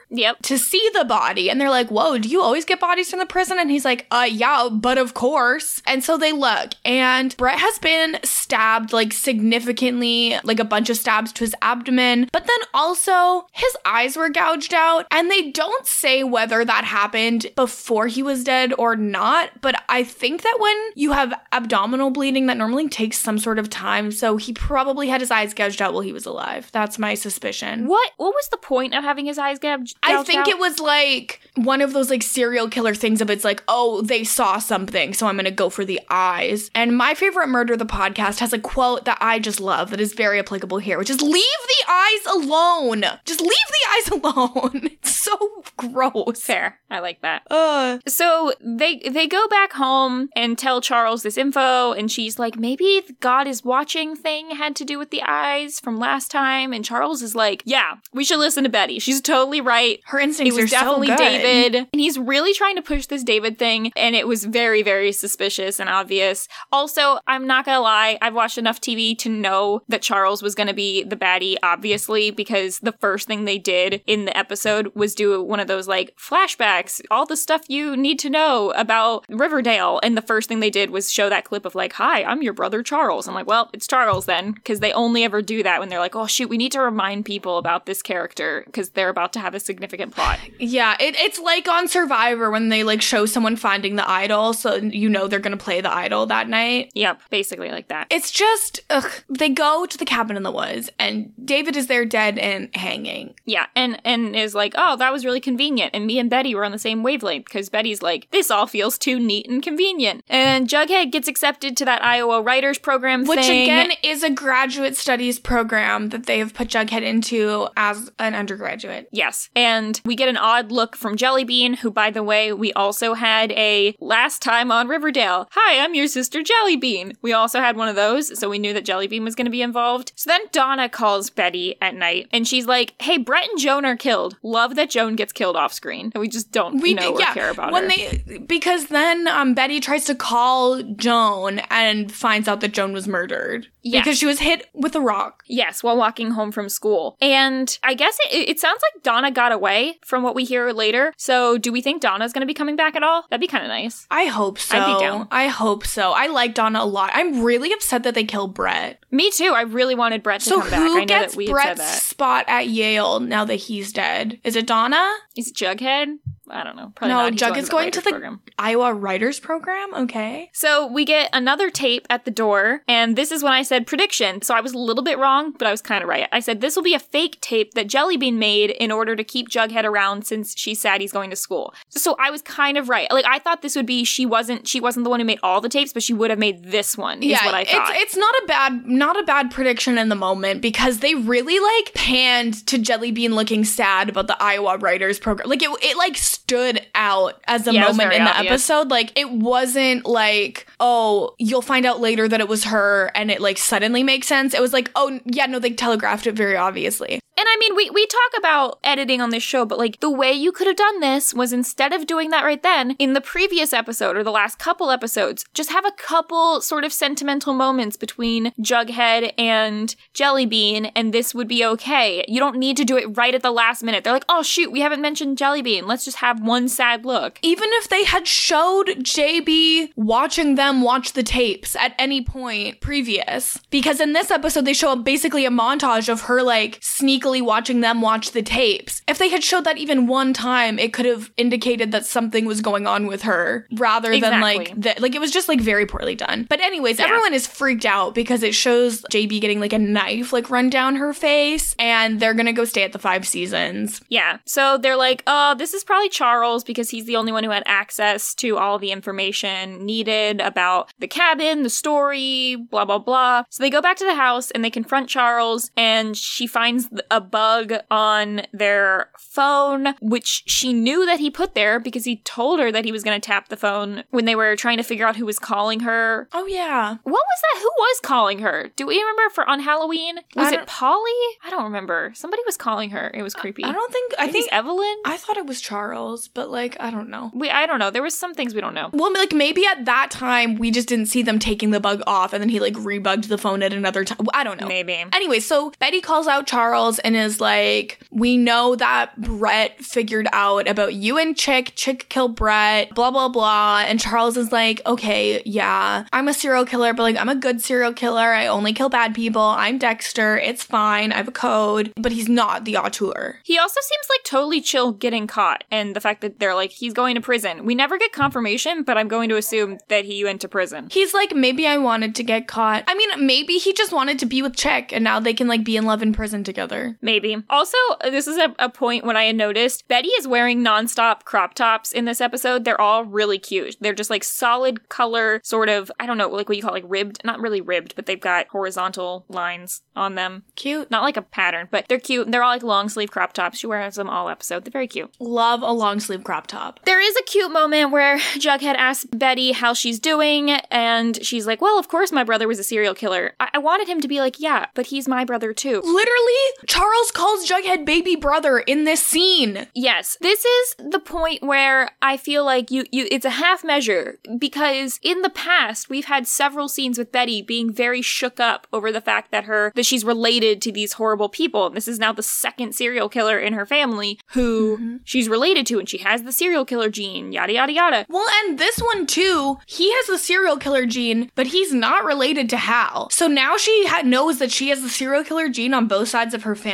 Yep. to see the body, and they're like, "Whoa, do you always get bodies from the prison?" And he's like, "Uh, yeah, but of course." And so they look, and Brett has been stabbed like significantly, like a bunch of stabs to his abdomen, but then also his eyes were gouged out, and they don't say whether that happened before he was dead or not. But I think that when you have abdominal bleeding, that normally takes some sort of time. So he probably had his eyes gouged out while he was alive. That's my suspicion. What? What was the point of having his eyes gouged? I think out? it was like one of those like serial killer things of it's like, oh, they saw something, so I'm gonna go for the eyes. And my favorite murder, the podcast, has a quote that I just love that is very applicable here, which is leave the eyes alone. Just leave the eyes *laughs* alone. *laughs* it's so gross. fair. I like that. Uh So they they go back home and tell Charles this info, and she's like, maybe the God is watching thing had to do with the eyes from last time. And Charles is like, yeah, we should listen to Betty. She's totally right. her It instincts was are so definitely good. David. And he's really trying to push this David thing. And it was very, very suspicious and obvious. Also, I'm not going to lie. I've watched enough TV to know that Charles was going to be the baddie, obviously, because the first thing they did in the episode was do one of those like flashbacks, all the stuff you need to know about Riverdale. And the first thing they did was show that clip of like, hi, I'm your brother Charles. I'm like, well, it's Charles then, because they only ever do that when they're like, oh shoot, we need to remind people about this character because they're about to have a significant plot. Yeah, it, it's like on Survivor when they like show someone finding the idol, so you know they're gonna play the idol that night. Yep, basically like that. It's just, ugh, they go to the cabin in the woods, and David is there dead and hanging. Yeah, and and is like, oh, that was really convenient. And me and Betty were on the same wavelength because Betty's like, this all feels too neat and convenient. And Jughead gets accepted to that Iowa writers program Which thing. again is a graduate studies program that they have put Jughead into as an undergraduate. Yes. And we get an odd look from Jellybean, who, by the way, we also had a last time on Riverdale. Hi, I'm your sister Jellybean. We also had one of those, so we knew that Jellybean was going to be involved. So then Donna calls Betty at night, and she's like, hey, Brett and Joan are killed. Love that Joan gets killed off screen. And we just don't We know or care about when her. they because then um, Betty tries to call Joan and finds out that Joan was murdered Yes. because she was hit with a rock. Yes, while walking home from school. And I guess it, it sounds like Donna got away from what we hear later. So do we think Donna's going to be coming back at all? That'd be kind of nice. I hope so. I'd be down. I hope so. I like Donna a lot. I'm really upset that they killed Brett. Me too. I really wanted Brett to So come back. who I know that we Brett's said that. spot at Yale now that he's dead? Is it Donna? Is it Jughead? I don't know. Probably No, not. is going to the program. Iowa Writers Program. Okay. So we get another tape at the door, and this is when I said prediction. So I was a little bit wrong, but I was kind of right. I said this will be a fake tape that Jellybean made in order to keep Jughead around since she's sad he's going to school. So I was kind of right. Like I thought this would be she wasn't she wasn't the one who made all the tapes, but she would have made this one. Is what I thought. It's, it's not a bad not a bad prediction in the moment because they really like panned to Jellybean looking sad about the Iowa Writers Program. Like it it like stood out as a Yeah, moment in the obvious. episode. Like it wasn't like, oh, you'll find out later that it was her and it like suddenly makes sense. It was like, oh yeah, no, they telegraphed it very obviously. And I mean, we, we talk about editing on this show, but like the way you could have done this was instead of doing that right then, in the previous episode or the last couple episodes, just have a couple sort of sentimental moments between Jughead and Jellybean, and this would be okay. You don't need to do it right at the last minute. They're like, oh shoot, we haven't mentioned Jellybean. Let's just have one sad look. Even if they had showed JB watching them watch the tapes at any point previous, because in this episode they show basically a montage of her like sneakily watching them watch the tapes. If they had showed that even one time, it could have indicated that something was going on with her rather than Exactly. like that. Like it was just like very poorly done. But anyways, Yeah. everyone is freaked out because it shows JB getting like a knife like run down her face, and they're gonna go stay at the Five Seasons. Yeah. So they're like, oh, this is probably Charles because he's the only one who had access to all the information needed about the cabin, the story, blah, blah, blah. So they go back to the house and they confront Charles, and she finds th- a bug on their phone, which she knew that he put there because he told her that he was going to tap the phone when they were trying to figure out who was calling her. Oh yeah, What was that? Who was calling her? Do we remember for on Halloween? Was it Polly? I don't remember. Somebody was calling her. It was creepy. I don't think I Maybe think Evelyn. I thought it was Charles, but like I don't know. We I don't know. There was some things we don't know. Well, like maybe at that time we just didn't see them taking the bug off, and then he like rebugged the phone at another time. I don't know. Maybe. Anyway, so Betty calls out Charles and is like, We know that Brett figured out about you and Chick. Chick killed Brett, blah, blah, blah. And Charles is like, Okay, yeah, I'm a serial killer, but like, I'm a good serial killer. I only kill bad people. I'm Dexter. It's fine. I have a code. But he's not the auteur. He also seems like totally chill getting caught and the fact that they're like he's going to prison. We never get confirmation, but I'm going to assume that he went to prison. He's like, maybe I wanted to get caught. I mean, maybe he just wanted to be with Chick and now they can like be in love in prison together. Maybe. Also, this is a, a point when I had noticed Betty is wearing nonstop crop tops in this episode. They're all really cute. They're just like solid color, sort of, I don't know, like what you call like ribbed. Not really ribbed, but they've got horizontal lines on them. Cute. Not like a pattern, but they're cute. They're all like long sleeve crop tops. She wears them all episode. They're very cute. Love a long sleeve crop top. There is a cute moment where Jughead asks Betty how she's doing, and she's like, Well, of course my brother was a serial killer. I, I wanted him to be like, Yeah, but he's my brother too. Literally, Charles calls Jughead baby brother in this scene. Yes, this is the point where I feel like you, you it's a half measure because in the past we've had several scenes with Betty being very shook up over the fact that her that she's related to these horrible people. This is now the second serial killer in her family who mm-hmm. she's related to and she has the serial killer gene, yada yada yada. Well, and this one too, he has the serial killer gene, but he's not related to Hal. So now she ha- knows that she has the serial killer gene on both sides of her family,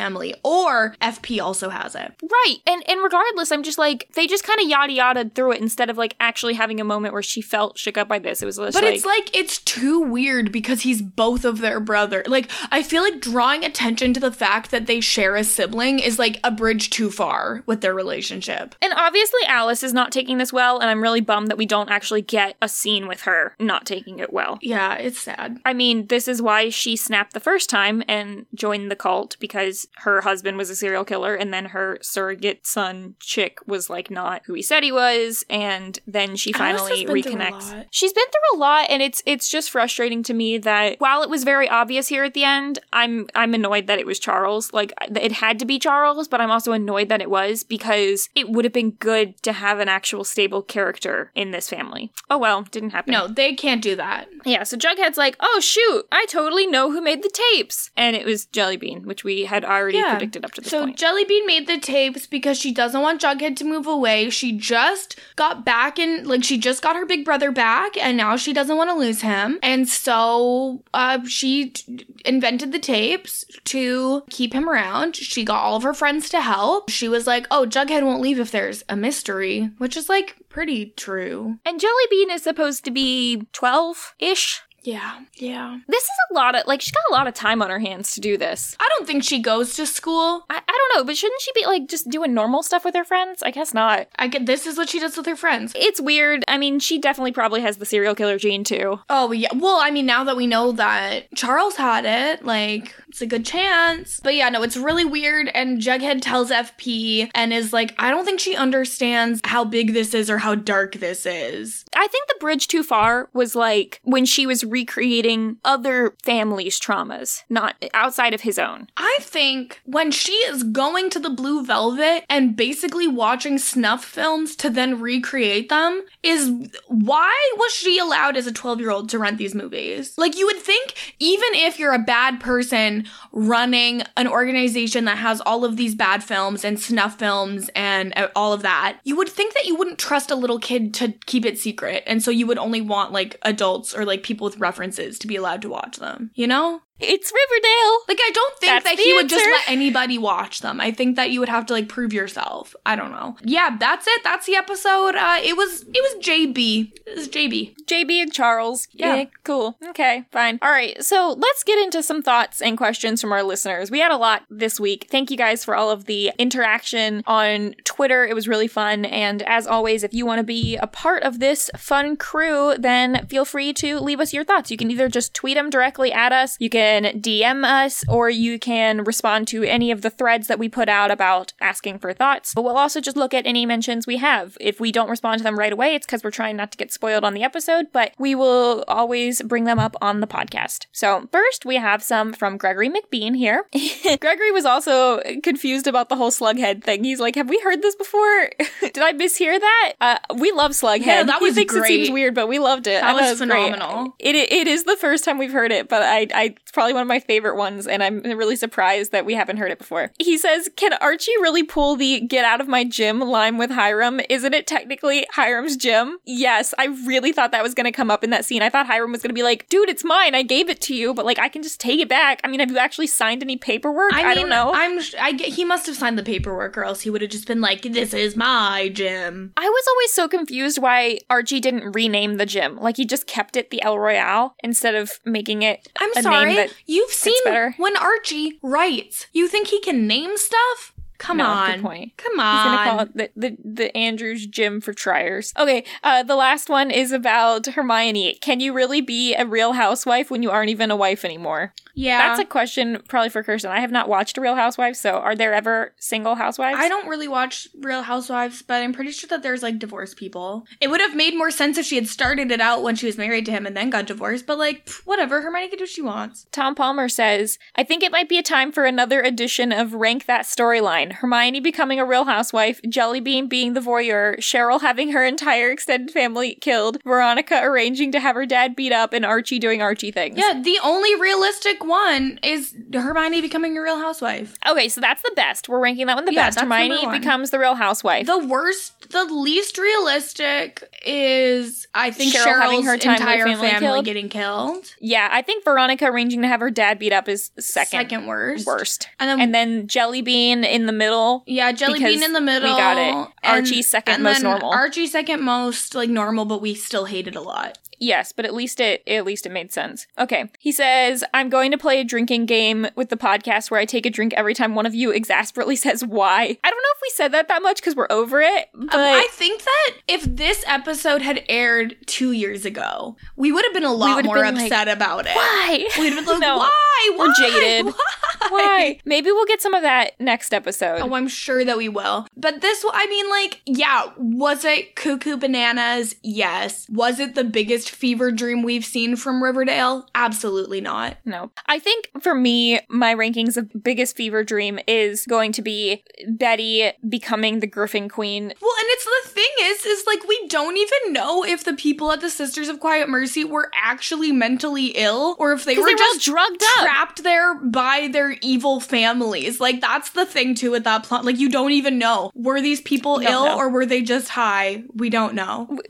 or FP also has it. Right. And and regardless, I'm just like they just kind of yada yada through it instead of like actually having a moment where she felt shook up by this. It was But like, it's like it's too weird because he's both of their brother. Like I feel like drawing attention to the fact that they share a sibling is like a bridge too far with their relationship. And obviously, Alice is not taking this well, and I'm really bummed that we don't actually get a scene with her not taking it well. Yeah, it's sad. I mean, this is why she snapped the first time and joined the cult because her husband was a serial killer, and then her surrogate son, Chick, was like not who he said he was, and then she finally reconnects. She's been through a lot, and it's it's just frustrating to me that while it was very obvious here at the end, I'm I'm annoyed that it was Charles. Like it had to be Charles, but I'm also annoyed that it was because it would have been good to have an actual stable character in this family. Oh well, didn't happen. No, they can't do that. Yeah, so Jughead's like, oh shoot, I totally know who made the tapes. And it was Jellybean, which we had already Yeah. predicted up to this So point. Jellybean made the tapes because she doesn't want Jughead to move away. She just got back and like she just got her big brother back, and now she doesn't want to lose him. And so uh, she t- invented the tapes to keep him around. She got all of her friends to help. She was like, "Oh, Jughead won't leave if there's a mystery," which is like pretty true. and Jellybean is supposed to be 12 ish. Yeah, yeah. This is a lot of, like, she's got a lot of time on her hands to do this. I don't think she goes to school. I, I don't know, but shouldn't she be, like, just doing normal stuff with her friends? I guess not. I get this is what she does with her friends. It's weird. I mean, she definitely probably has the serial killer gene, too. Oh yeah. Well, I mean, now that we know that Charles had it, like it's a good chance. But yeah, no, it's really weird. And Jughead tells FP and is like, I don't think she understands how big this is or how dark this is. I think the bridge too far was like when she was recreating other families' traumas, not outside of his own. I think when she is going to the Blue Velvet and basically watching snuff films to then recreate them is why was she allowed as a 12 year old to rent these movies? Like, you would think, even if you're a bad person running an organization that has all of these bad films and snuff films and uh, all of that, you would think that you wouldn't trust a little kid to keep it secret. And so you would only want like adults or like people with references to be allowed to watch them, you know? It's Riverdale. Like I don't think That's that he would just let anybody watch them. I think that you would have to like prove yourself. I don't know. Yeah, that's it. That's the episode. Uh it was it was JB. It was JB. JB and Charles. Yeah. cool. Okay, fine. All right, so let's get into some thoughts and questions from our listeners. We had a lot this week. Thank you guys for all of the interaction on Twitter. It was really fun. And as always, if you want to be a part of this fun crew, then feel free to leave us your thoughts. You can either just tweet them directly at us, you can DM us, or you can respond to any of the threads that we put out about asking for thoughts. But we'll also just look at any mentions we have. If we don't respond to them right away, it's because we're trying not to get spoiled on the episode, but we will always bring them up on the podcast. So, first, we have some from Gregory McBean here. *laughs* Gregory was also confused about the whole Slughead thing. He's like, Have we heard this before? *laughs* Did I mishear that? Uh, we love Slughead. Yeah, that he was thinks it seems great. weird, but we loved it. That thought was phenomenal. It, it is the first time we've heard it, but I, I probably one of my favorite ones, and I'm really surprised that we haven't heard it before. He says, "Can Archie really pull the get out of my gym line with Hiram? Isn't it technically Hiram's gym?" Yes, I really thought that was going to come up in that scene. I thought Hiram was going to be like, "Dude, it's mine. I gave it to you, but like I can just take it back." I mean, have you actually signed any paperwork? I, mean, don't know. I'm sh- I get he must have signed the paperwork or else he would have just been like, This is my gym. I was always so confused why Archie didn't rename the gym. Like he just kept it the El Royale instead of making it I'm sorry. That You've seen better. when Archie writes. You think he can name stuff? Come No, on. good point. Come on. He's gonna call it the, the, the Andrews Gym for Triers. Okay, uh, the last one is about Hermione. Can you really be a real housewife when you aren't even a wife anymore? yeah. That's a question probably for Kirsten. I have not watched a Real Housewives, so are there ever single housewives? I don't really watch Real Housewives, but I'm pretty sure that there's like divorced people. It would have made more sense if she had started it out when she was married to him and then got divorced, but like, pff, whatever. Hermione can do what she wants. Tom Palmer says, I think it might be a time for another edition of Rank That Storyline. Hermione becoming a real housewife, Jellybean being the voyeur, Cheryl having her entire extended family killed, Veronica arranging to have her dad beat up, and Archie doing Archie things. Yeah, the only realistic one is Hermione becoming a real housewife. Okay, so that's the best. We're ranking that one the Yeah, best. Hermione one. becomes the real housewife. The worst, the least realistic is I think Cheryl Cheryl's having her entire family family, killed? getting killed. yeah, I think Veronica arranging to have her dad beat up is second, Second worst. worst. And then, And then Jellybean in the middle. yeah, Jelly Bean in the middle. we got it. and- Archie second and most normal. Archie second most like normal, but we still hate it a lot. Yes, but at least it at least it made sense. Okay. He says, "I'm going to play a drinking game with the podcast where I take a drink every time one of you *laughs* exasperately says why." I don't know if we said that that much cuz we're over it, but Um, I think that if this episode had aired two years ago, we would have been a lot more been like, upset about it. why? We'd have been like, *laughs* No. why? Why? We're jaded. *laughs* Why? Why? Maybe we'll get some of that next episode. Oh, I'm sure that we will. But this, I mean, like, yeah, was it Cuckoo Bananas? Yes. Was it the biggest fever dream we've seen from Riverdale? Absolutely not. No. I think for me, my rankings of biggest fever dream is going to be Betty becoming the Gryphon Queen. Well, and it's the thing is, is like we don't even know if the people at the Sisters of Quiet Mercy were actually mentally ill or if they were they were just drugged up. trapped there by their evil families. Like that's the thing too with that plot. Like you don't even know were these people ill know. or were they just high? We don't know. *laughs*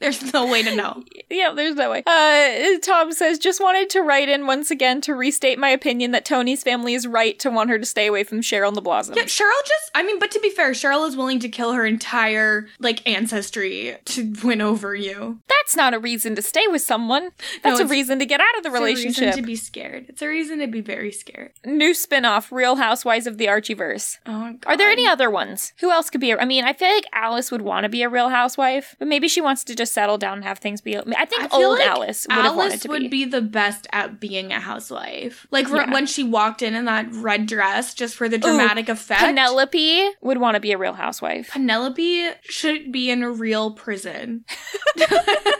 There's no way to know. *laughs* Yeah, there's no way. Uh, Tom says, just wanted to write in once again to restate my opinion that Toni's family is right to want her to stay away from Cheryl and the Blossoms. Yeah, Cheryl just, I mean, but to be fair, Cheryl is willing to kill her entire, like, ancestry to win over you. That's not a reason to stay with someone. That's a reason to get out of the It's a relationship. reason to be scared. It's a reason to be very scared. New spin-off, Real Housewives of the Archieverse. Oh, my God. Are there any other ones? Who else could be? A, I mean, I feel like Alice would want to be a real housewife, but maybe she wants to just settle down and have things be. I think I old like Alice would have wanted Alice to would be. be the best at being a housewife. Like r- Yeah. when she walked in in that red dress, just for the dramatic effect. Penelope would want to be a real housewife. Penelope should be in a real prison. *laughs* *laughs*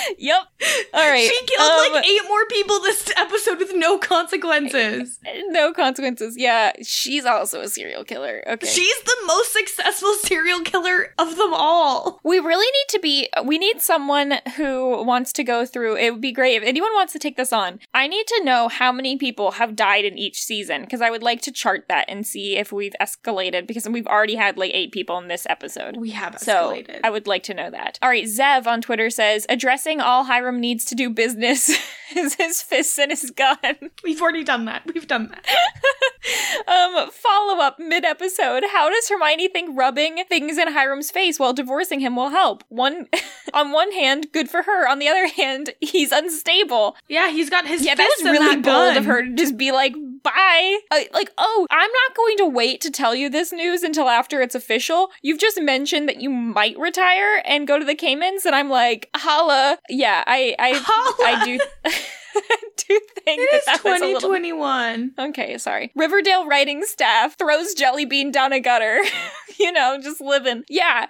*laughs* yep. All right. She killed um, like eight more people this episode with no consequences. *laughs* no consequences. Yeah, she's also a serial killer. Okay. She's the most successful serial killer of them all. we really need to be we need someone who wants to go through it would be great if anyone wants to take this on i need to know how many people have died in each season because i would like to chart that and see if we've escalated because we've already had like eight people in this episode We have so escalated. I would like to know that. All right, Zev on Twitter says addressing all Hiram needs to do business. *laughs* is his fists and his gun. We've already done that. We've done that. *laughs* um, follow up mid episode. How does Hermione think rubbing things in Hiram's face while divorcing him will help? One, *laughs* on one hand, good for her. On the other hand, he's unstable. Yeah, he's got his Yeah, that was really that bold gun. of her to just be like, bye. Uh, like, oh, I'm not going to wait to tell you this news until after it's official. You've just mentioned that you might retire and go to the Caymans, and I'm like, holla. Yeah, I, I, Holla. I do. I *laughs* do think It that is that was a little 2021. Okay, sorry. Riverdale writing staff throws Jellybean down a gutter. *laughs* you know, just living. Yeah.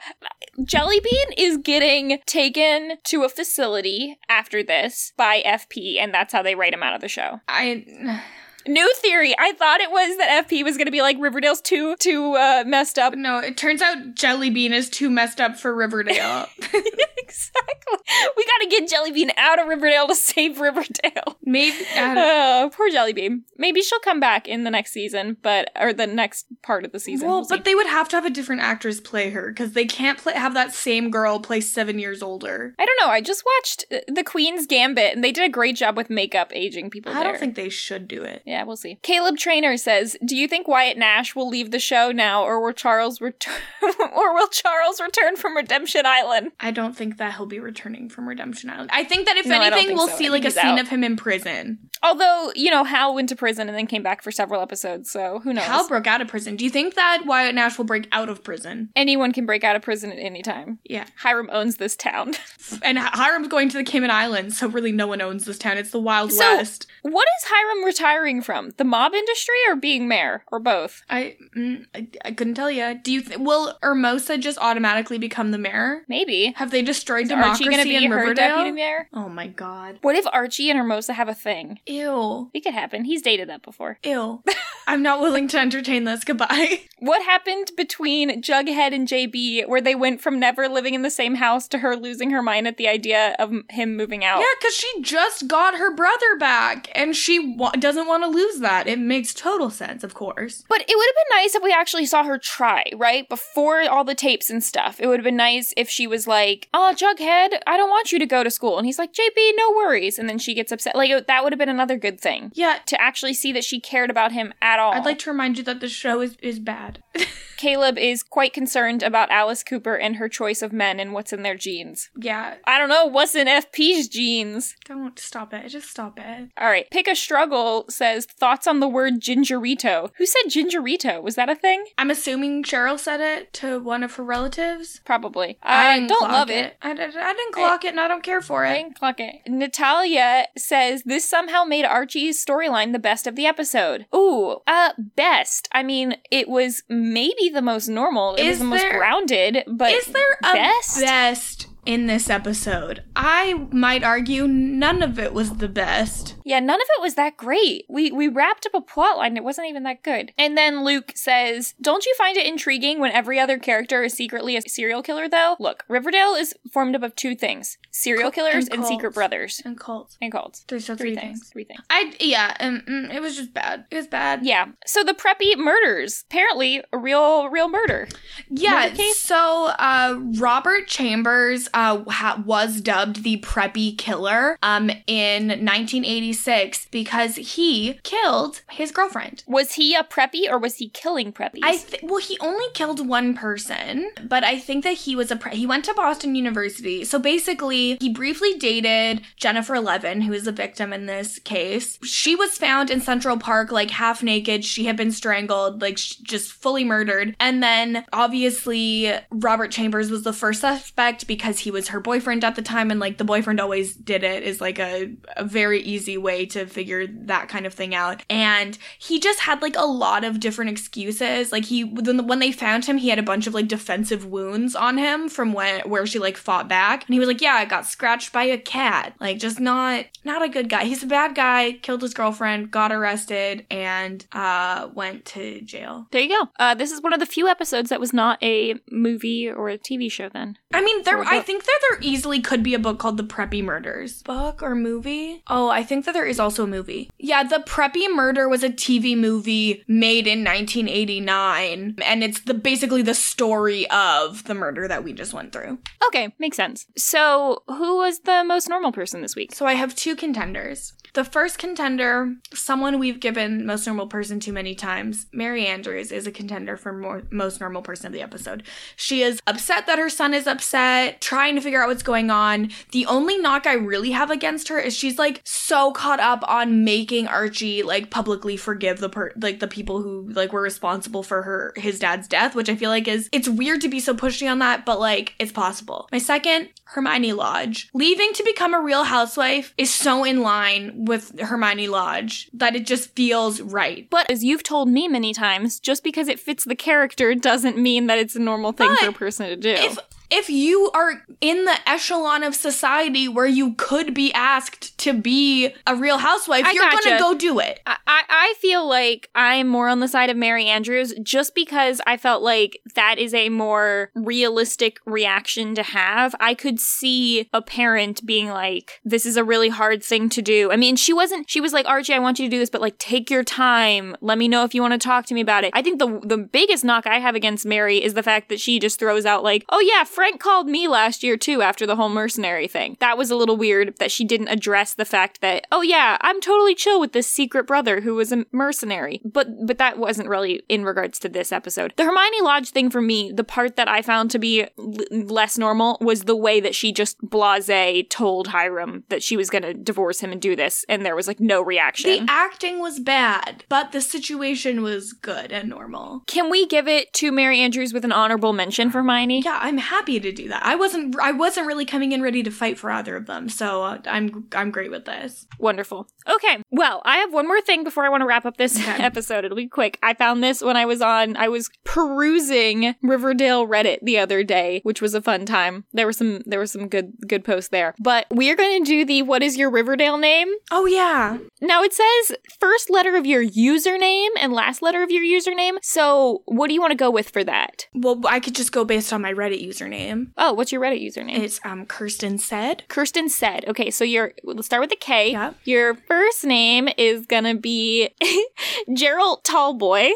Jellybean is getting taken to a facility after this by FP, and that's how they write him out of the show. I New theory. I thought it was that FP was going to be like Riverdale's too too uh, messed up. no. It turns out Jellybean is too messed up for Riverdale. *laughs* *laughs* exactly. We got to get Jellybean out of Riverdale to save Riverdale. Maybe *laughs* Oh, poor Jellybean. Maybe she'll come back in the next season, but or the next part of the season. well, We'll see. but they would have to have a different actress play her because they can't play have that same girl play seven years older. I don't know. I just watched uh, The Queen's Gambit, and they did a great job with makeup aging people. I there. don't think they should do it. Yeah, we'll see. Caleb Trainer says, "Do you think Wyatt Nash will leave the show now, or will Charles return, *laughs* or will Charles return from Redemption Island?" I don't think that he'll be returning from Redemption Island. I think that if No, anything, we'll so. See like a scene out. of him in prison. Although you know Hal went to prison and then came back for several episodes, so who knows? Hal broke out of prison. Do you think that Wyatt Nash will break out of prison? Anyone can break out of prison at any time. Yeah. Hiram owns this town. *laughs* And Hiram's going to the Cayman Islands, so really no one owns this town. It's the Wild So- West. what is Hiram retiring from? The mob industry or being mayor or both? I, mm, I I couldn't tell you. Do you th- will Hermosa just automatically become the mayor? Maybe. Have they destroyed Is democracy Archie gonna be in her Riverdale? deputy mayor? Oh my god. What if Archie and Hermosa have a thing? Ew. It could happen. He's dated that before. Ew. I'm not willing to entertain this. Goodbye. *laughs* What happened between Jughead and JB where they went from never living in the same house to her losing her mind at the idea of him moving out? Yeah, because she just got her brother back, and she wa- doesn't want to lose that. It makes total sense, of course. But it would have been nice if we actually saw her try, right? Before all the tapes and stuff. It would have been nice if she was like, Oh, Jughead, I don't want you to go to school. And he's like, JB, no worries. And then she gets upset. Like, that would have been another good thing. Yeah, To actually see that she cared about him at all. I'd like to remind you that the show is, is bad. *laughs* Caleb is quite concerned about Alice Cooper and her choice of men and what's in their genes. yeah, I don't know what's in FP's genes. don't stop it. Just stop it. All right, pick a struggle says thoughts on the word gingerito. Who said gingerito? Was that a thing? I'm assuming Cheryl said it to one of her relatives. Probably. I, didn't don't love it. I, I, I didn't clock it, and I don't care for it. I it. didn't clock it. Natalia says this somehow made Archie's storyline the best of the episode. Ooh, uh, best. I mean, it was maybe the most normal. It Is was the most grounded, but Is there a best? best in this episode? I might argue none of it was the best. Yeah, none of it was that great. We we wrapped up a plot line. It wasn't even that good. And then Luke says, "Don't you find it intriguing when every other character is secretly a serial killer though? Look, Riverdale is formed up of two things: serial Cult killers and and, secret brothers And cults. and cults. There's so Three three things. things. Three things. I yeah, um, mm, it was just bad. It was bad. Yeah. So the preppy murders. Apparently, a real real murder. Yeah, Murder so uh, Robert Chambers uh, ha- was dubbed the preppy killer um, in 1986 because he killed his girlfriend. Was he a preppy or was he killing preppies? I th- well, he only killed one person, but I think that he was a pre- he went to Boston University. So basically, he briefly dated Jennifer Levin, who is the victim in this case. She was found in Central Park, like half naked. She had been strangled, like just fully murdered. And then obviously, Robert Chambers was the first suspect because he was her boyfriend at the time, and like the boyfriend always did it is like a, a very easy way to figure that kind of thing out. And he just had like a lot of different excuses. Like he when, they found him, he had a bunch of like defensive wounds on him from when where she like fought back. And he was like, "Yeah, got scratched by a cat." Like just not not a good guy. He's a bad guy. Killed his girlfriend, got arrested, and uh went to jail. there you go. Uh, this is one of the few episodes that was not a movie or a TV show. Then I mean, there. I think that there easily could be a book called The Preppy Murders. Book or movie? Oh, I think that there is also a movie. Yeah, The Preppy Murder was a TV movie made in 1989, and it's the basically the story of the murder that we just went through. Okay, makes sense. So who was the most normal person this week? So I have two contenders. The first contender, someone we've given most normal person too many times, Mary Andrews is a contender for more, most normal person of the episode. She is upset that her son is upset, trying to figure out what's going on. The only knock I really have against her is she's like so caught up on making Archie like publicly forgive the per- like the people who like were responsible for her his dad's death, which I feel like is it's weird to be so pushy on that, but like it's possible. My second, Hermione Lodge. Leaving to become a real housewife is so in line with Hermione Lodge that it just feels right. But as you've told me many times, just because it fits the character doesn't mean that it's a normal thing for a person to do. If if you are in the echelon of society where you could be asked to be a real housewife, I you're gotcha. gonna go do it. I, I I feel like I'm more on the side of Mary Andrews just because I felt like that is a more realistic reaction to have. I could see a parent being like, this is a really hard thing to do. I mean, she wasn't, she was like, Archie, I want you to do this, but like, take your time. Let me know if you want to talk to me about it. I think the, the biggest knock I have against Mary is the fact that she just throws out like, oh yeah, Frank called me last year too after the whole mercenary thing. That was a little weird that she didn't address the fact that, oh yeah, I'm totally chill with this secret brother who was a mercenary. But but that wasn't really in regards to this episode. The Hermione Lodge thing for me, the part that I found to be l- less normal was the way that she just blase told Hiram that she was going to divorce him and do this and there was like no reaction. The acting was bad, but the situation was good and normal. Can we give it to Mary Andrews with an honorable mention for Hermione? Yeah, I'm happy to do that. I wasn't I wasn't really coming in ready to fight for either of them, so uh, I'm I'm great with this. Wonderful. Okay. Well, I have one more thing before I want to wrap up this Okay. *laughs* episode. It'll be quick. I found this when I was on, I was perusing Riverdale Reddit the other day, which was a fun time. There were some, there were some good, good posts there. But we are going to do the what is your Riverdale name? Oh yeah. Now it says first letter of your username and last letter of your username. So what do you want to go with for that? Well, I could just go based on my Reddit username. Oh, what's your Reddit username? It's um Kirsten said. Kirsten said. Okay, so your let's start with the K. Yeah. Your first name is gonna be *laughs* Gerald Tallboy.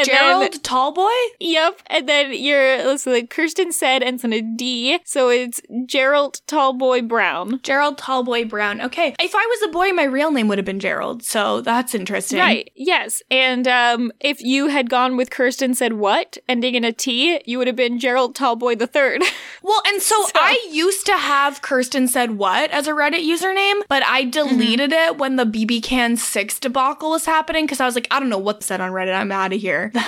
And Gerald Then, Tallboy? yep. And then your let's see, Kirsten said ends on a D, so it's Gerald Tallboy Brown. Gerald Tallboy Brown. Okay. If I was a boy, my real name would have been Gerald, so that's interesting. Right. Yes. And um, if you had gone with Kirsten said what ending in a T, you would have been Gerald Tallboy the third. *laughs* Well, and so, So- I used to have Kirsten said what as a Reddit username, but I deleted it when the BB Can 6 debacle was happening because I was like, I don't know what's said on Reddit. I'm out of here. *laughs*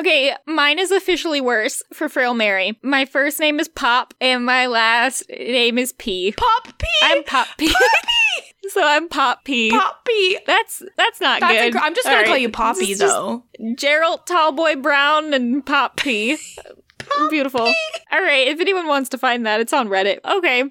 Okay, mine is officially worse for Frail Mary. My first name is Pop, and my last name is P. Pop P. I'm Pop P. *laughs* so I'm Pop P. Poppy. That's that's not That's good. inc- I'm just gonna All call right. you Poppy though. Gerald Tallboy Brown and Pop P. *laughs* Beautiful. All right, if anyone wants to find that, it's on Reddit. Okay.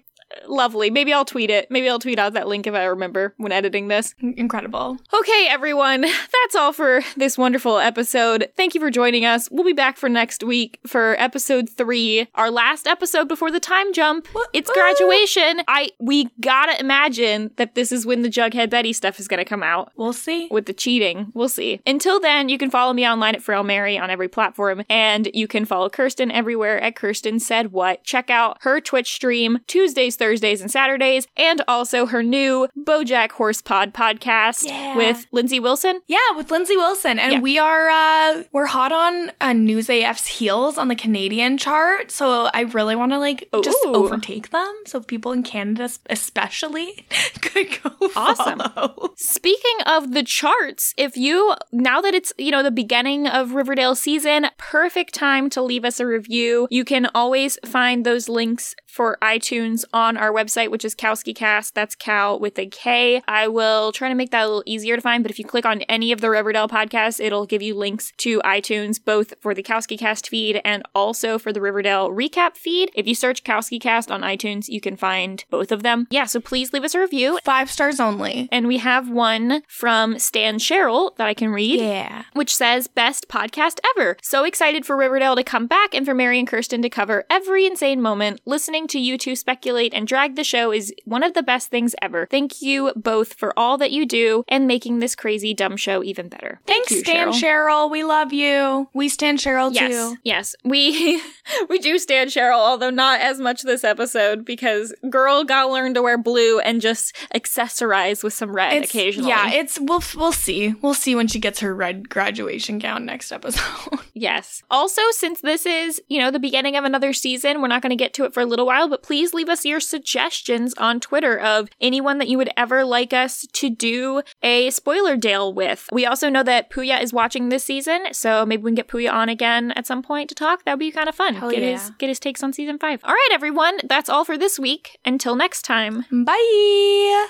Lovely. Maybe I'll tweet it. Maybe I'll tweet out that link if I remember when editing this. Incredible. Okay, everyone, *laughs* that's all for this wonderful episode. Thank you for joining us. We'll be back for next week for episode three, our last episode before the time jump. It's ah! graduation. I we gotta imagine that this is when the Jughead Betty stuff is gonna come out We'll see. with the cheating. We'll see. Until then, you can follow me online at Frail Mary on every platform, and you can follow Kirsten everywhere at Kirsten Said What. Check out her Twitch stream Tuesdays, Thursdays, and Saturdays, and also her new BoJack Horsepod podcast Yeah. with Lindsay Wilson. Yeah, with Lindsay Wilson, and Yeah. we are uh we're hot on uh, News AF's heels on the Canadian chart. So I really want to like just overtake them. So people in Canada, especially, *laughs* could go Awesome. follow. Speaking of the charts, if you now that it's, you know, the beginning of Riverdale season, perfect time to leave us a review. You can always find those links for iTunes on our website, which is KowskiCast. That's Cow with a K. I will try to make that a little easier to find, but if you click on any of the Riverdale podcasts, it'll give you links to iTunes, both for the KowskiCast feed and also for the Riverdale recap feed. If you search KowskiCast on iTunes, you can find both of them. Yeah, so please leave us a review. Five stars only. And we have one from Stan Cheryl that I can read. Yeah. Which says, best podcast ever. So excited for Riverdale to come back and for Mary and Kirsten to cover every insane moment, listening listening to you two speculate and drag the show is one of the best things ever. Thank you both for all that you do and making this crazy dumb show even better. Thank Thanks, you, Stan Cheryl. Cheryl. We love you. We stand Cheryl Yes, too. yes, we *laughs* we do stand Cheryl, although not as much this episode because girl got to learn to wear blue and just accessorize with some red It's- occasionally. Yeah, it's we'll we'll see. We'll see when she gets her red graduation gown next episode. *laughs* Yes. Also, since this is, you know, the beginning of another season, we're not going to get to it for a little while, but please leave us your suggestions on Twitter of anyone that you would ever like us to do a spoiler dale with. We also know that Puya is watching this season, so maybe we can get Puya on again at some point to talk. That would be kind of fun. Hell get yeah. his get his takes on season 5. All right, everyone, that's all for this week. Until next time. Bye.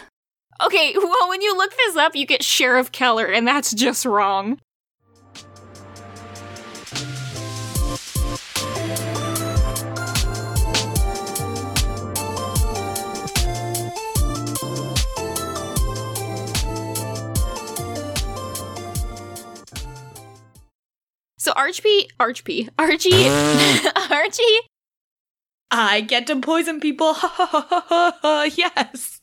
Okay, *laughs* well, when you look this up, you get Sheriff Keller, and that's just wrong. So Archie, Archie, Archie, *gasps* Archie I get to poison people. *laughs* yes.